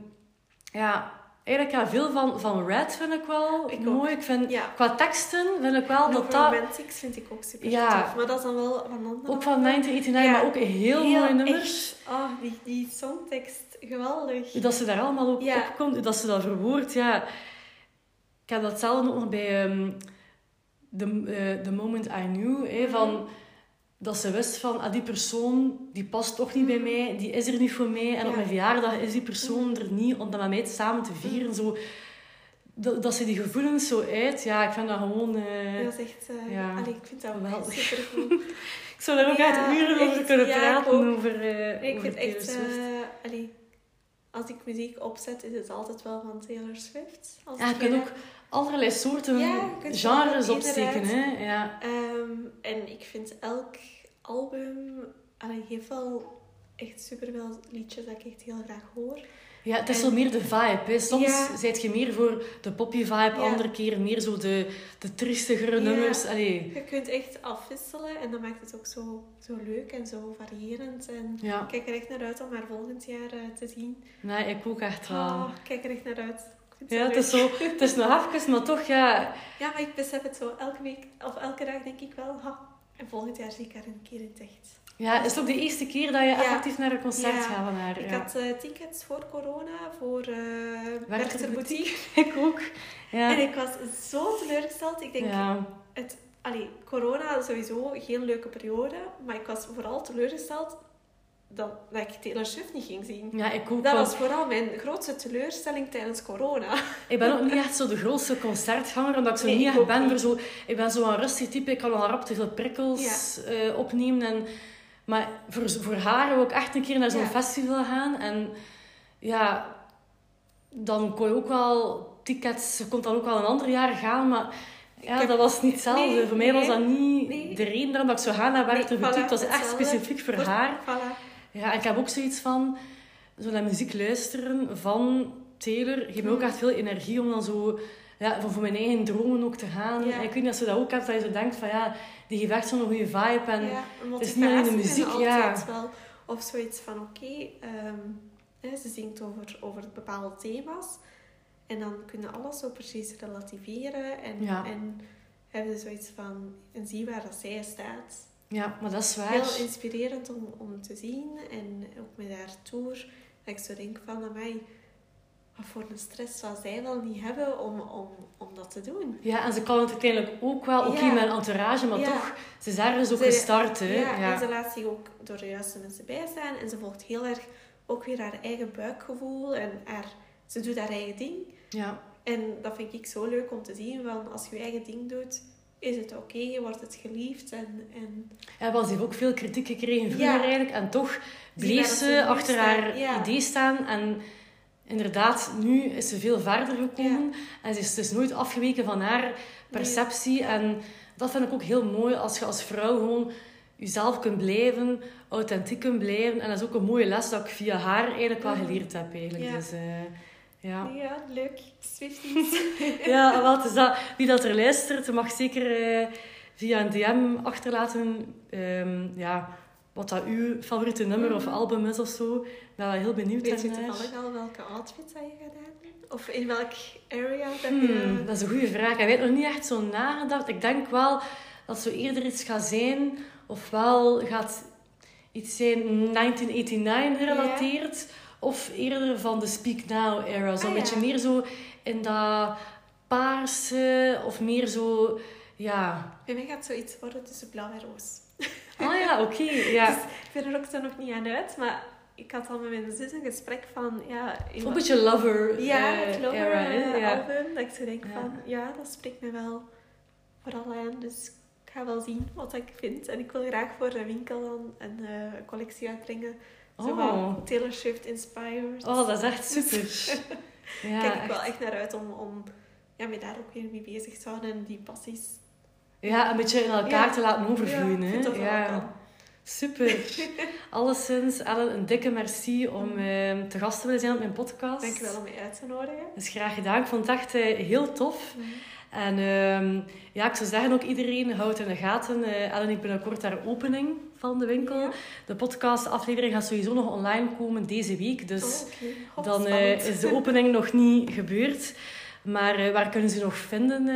ja, eigenlijk ja, veel van, van Red vind ik wel Ik ook. mooi. Ik vind, Ja. Qua teksten vind ik wel dat dat, Romantics vind ik ook super Ja. tof. Maar dat is dan wel van andere ook van 1989, Ja. maar ook heel, mooi nummers. echt. Oh, die, die songtekst, geweldig. Dat ze daar allemaal Ja. op komt, dat ze dat verwoordt, ja. Ik heb datzelfde ook nog bij ehm the, eh, the Moment I Knew, hè, van dat ze wist van, ah, die persoon, die past toch niet bij mij, die is er niet voor mij. En Ja. op mijn verjaardag is die persoon er niet, om dat met mij samen te vieren. Zo, dat, dat ze die gevoelens zo uit, ja, ik vind dat gewoon... eh, Dat is echt... eh ja, allee, ik vind dat ook geweldig. super goed. [laughs] ik zou daar ook Ja, echt uren over echt, kunnen praten, over, eh ik over vind echt... Allee, als ik muziek opzet, is het altijd wel van Taylor Swift. Als Ja, ik, ook allerlei soorten Ja, genres wel opsteken, hè. Ja. ehm, en ik vind elk album allee, heeft wel echt superveel liedjes dat ik echt heel graag hoor. Ja, het is En- zo meer de vibe. Hè. Soms Ja. zijt je meer voor de poppy vibe, andere keer meer zo de, de tristigere Ja. nummers. Allee, Je kunt echt afwisselen en dat maakt het ook zo, zo leuk en zo variërend. En ik kijk er echt naar uit om haar volgend jaar eh, te zien. Nee, ik ook echt wel. Oh, ik kijk er echt naar uit. Ja, het is, zo, het is nog even, maar toch, ja... Ja, maar ik besef het zo elke week of elke dag denk ik wel. Ha, en volgend jaar zie ik haar een keer in het echt. Ja, is het ook de eerste keer dat je Ja. effectief naar een concert Ja. gaat van haar? Ik ja. had eh, tickets voor corona voor Werchter Werchter Boutique. [laughs] Ik ook. Ja. En ik was zo teleurgesteld. Ik denk, het, allee, corona sowieso geen leuke periode. Maar ik was vooral teleurgesteld dat, dat ik Taylor Swift niet ging zien. ja, ik ook. Dat was vooral mijn grootste teleurstelling tijdens corona. [laughs] Ik ben ook niet [laughs] echt zo de grootste concertganger, omdat ik zo Nee, niet ik echt ook ben niet. zo... Ik ben zo een rustig type, ik kan wel rap te veel prikkels eh, opnemen. En, maar voor, voor haar wil ik echt een keer naar zo'n Ja. festival gaan. En ja, dan kon je ook wel tickets... Je kon dan ook wel een ander jaar gaan, maar... Ja, heb- dat was niet hetzelfde. Nee, voor mij was dat niet nee. de reden waarom dat ik zou gaan naar Werchter Nee, voilà, Het was echt hetzelfde. specifiek voor haar. Voilà. Ja, en ik heb ook zoiets van... Zo naar muziek luisteren van Taylor geeft me ook echt veel energie om dan zo... Ja, voor, voor mijn eigen dromen ook te gaan. Ja. En ik weet niet of je dat ook hebt, dat je zo denkt van ja, die geeft echt zo'n goede vibe. En ja, het is niet alleen de muziek, ja. wel. Of zoiets van, oké, ehm, ze zingt over, over bepaalde thema's. En dan kunnen alles zo precies relativeren. En, Ja. en hebben ze zoiets van, en zie waar dat zij staat. Ja, maar dat is waar. Heel inspirerend om, om te zien. En ook met haar tour. Dat ik zo denk van, mij wat voor een stress zou zij wel niet hebben om, om, om dat te doen. Ja, en ze kan het uiteindelijk ook wel, oké Ja. met een entourage, maar Ja. toch, ze is ergens ook Ze- gestart. Hè? Ja, Ja. en ze laat zich ook door de juiste mensen bijstaan. En ze volgt heel erg ook weer haar eigen buikgevoel. En haar, ze doet haar eigen ding. Ja. En dat vind ik zo leuk om te zien. Van als je je eigen ding doet, is het oké, wordt het geliefd. En, en Ja, want ze heeft ook veel kritiek gekregen vroeger Ja. eigenlijk. En toch bleef ze achter haar ja. idee staan. En inderdaad, nu is ze veel verder gekomen. En ze is dus nooit afgeweken van haar perceptie. En dat vind ik ook heel mooi als je als vrouw gewoon jezelf kunt blijven, authentiek kunt blijven. En dat is ook een mooie les dat ik via haar eigenlijk wel geleerd heb. Eigenlijk. Ja. Dus, eh, ja. ja, leuk. Swifties. [laughs] Ja, het is dat. Wie dat er luistert, mag zeker eh, via een DM achterlaten ehm, ja, wat dat uw favoriete nummer of Mhm. album is of zo. Ben wel heel benieuwd Weet je toevallig al welke outfit dat je gedaan hebt? Of in welk area dat Hmm, je... dat is een goede vraag. Ik weet nog niet echt zo nagedacht. Ik denk wel dat zo eerder iets gaat zijn, ofwel gaat iets zijn 1989 gerelateerd, of eerder van de Speak Now era. Zo'n Ah, beetje ja. meer zo in dat paarse, of meer zo, ja. Bij mij gaat zoiets worden tussen blauw en roos. Ah ja, [laughs] oké, ja. Dus ik ben er ook zo nog niet aan uit, maar ik had al met mijn zus een gesprek van... Ja, Een beetje lover Ja, eh, het Lover era, eh, Ja. album. Dat ik zo denk Ja. van, ja, dat spreekt me wel vooral aan. Dus ik ga wel zien wat ik vind. En ik wil graag voor de winkel dan een eh, collectie uitbrengen. Zo Oh. Taylor Swift inspired. Oh, dat is echt super. [laughs] Ja, Kijk ik wel echt. naar uit om, om ja, me daar ook weer mee bezig te houden. En die passies. ja, een beetje in elkaar Ja. te laten overvloeien. ja, hè? ja. Super. [laughs] Alleszins, Ellen, een dikke merci om eh, te gast te willen zijn op mijn podcast. Dank je wel om mij uit te nodigen. Dus graag gedaan. Ik vond het echt eh, heel tof. En ehm, ja, ik zou zeggen ook iedereen, houdt in de gaten. Eh Ellen heeft binnenkort haar opening van de winkel. Ja. De podcast-aflevering gaat sowieso nog online komen deze week. Dus Oh. God, dan eh, is de opening nog niet gebeurd. Maar eh, waar kunnen ze nog vinden,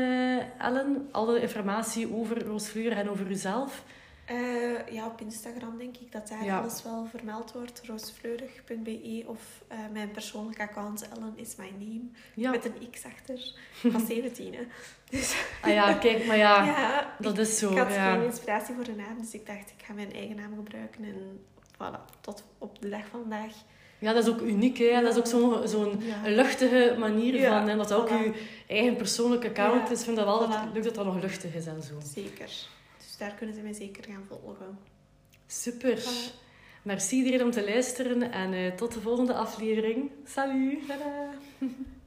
Ellen? Alle informatie over Roosvleur en over uzelf? Eh, ja, op Instagram denk ik dat daar Ja. alles wel vermeld wordt. roosvleurig.be of eh, mijn persoonlijke account Ellen is my name. Ja. Met een x achter. Van 17, hè. Dus Ah ja, kijk, maar ja, [laughs] ja, dat is zo. ik had geen inspiratie voor de naam. Dus ik dacht, ik ga mijn eigen naam gebruiken. En voilà, tot op de dag van vandaag. ja, dat is ook uniek. Hè? Dat is ook zo'n zo'n luchtige manier van... En dat ook voilà. uw eigen persoonlijke account is. Ik vind dat wel voilà. leuk dat dat nog luchtig is en zo. Zeker. Daar kunnen ze mij zeker gaan volgen. Super. Voilà. Merci iedereen om te luisteren. En eh, tot de volgende aflevering. Salut! Tada! [laughs]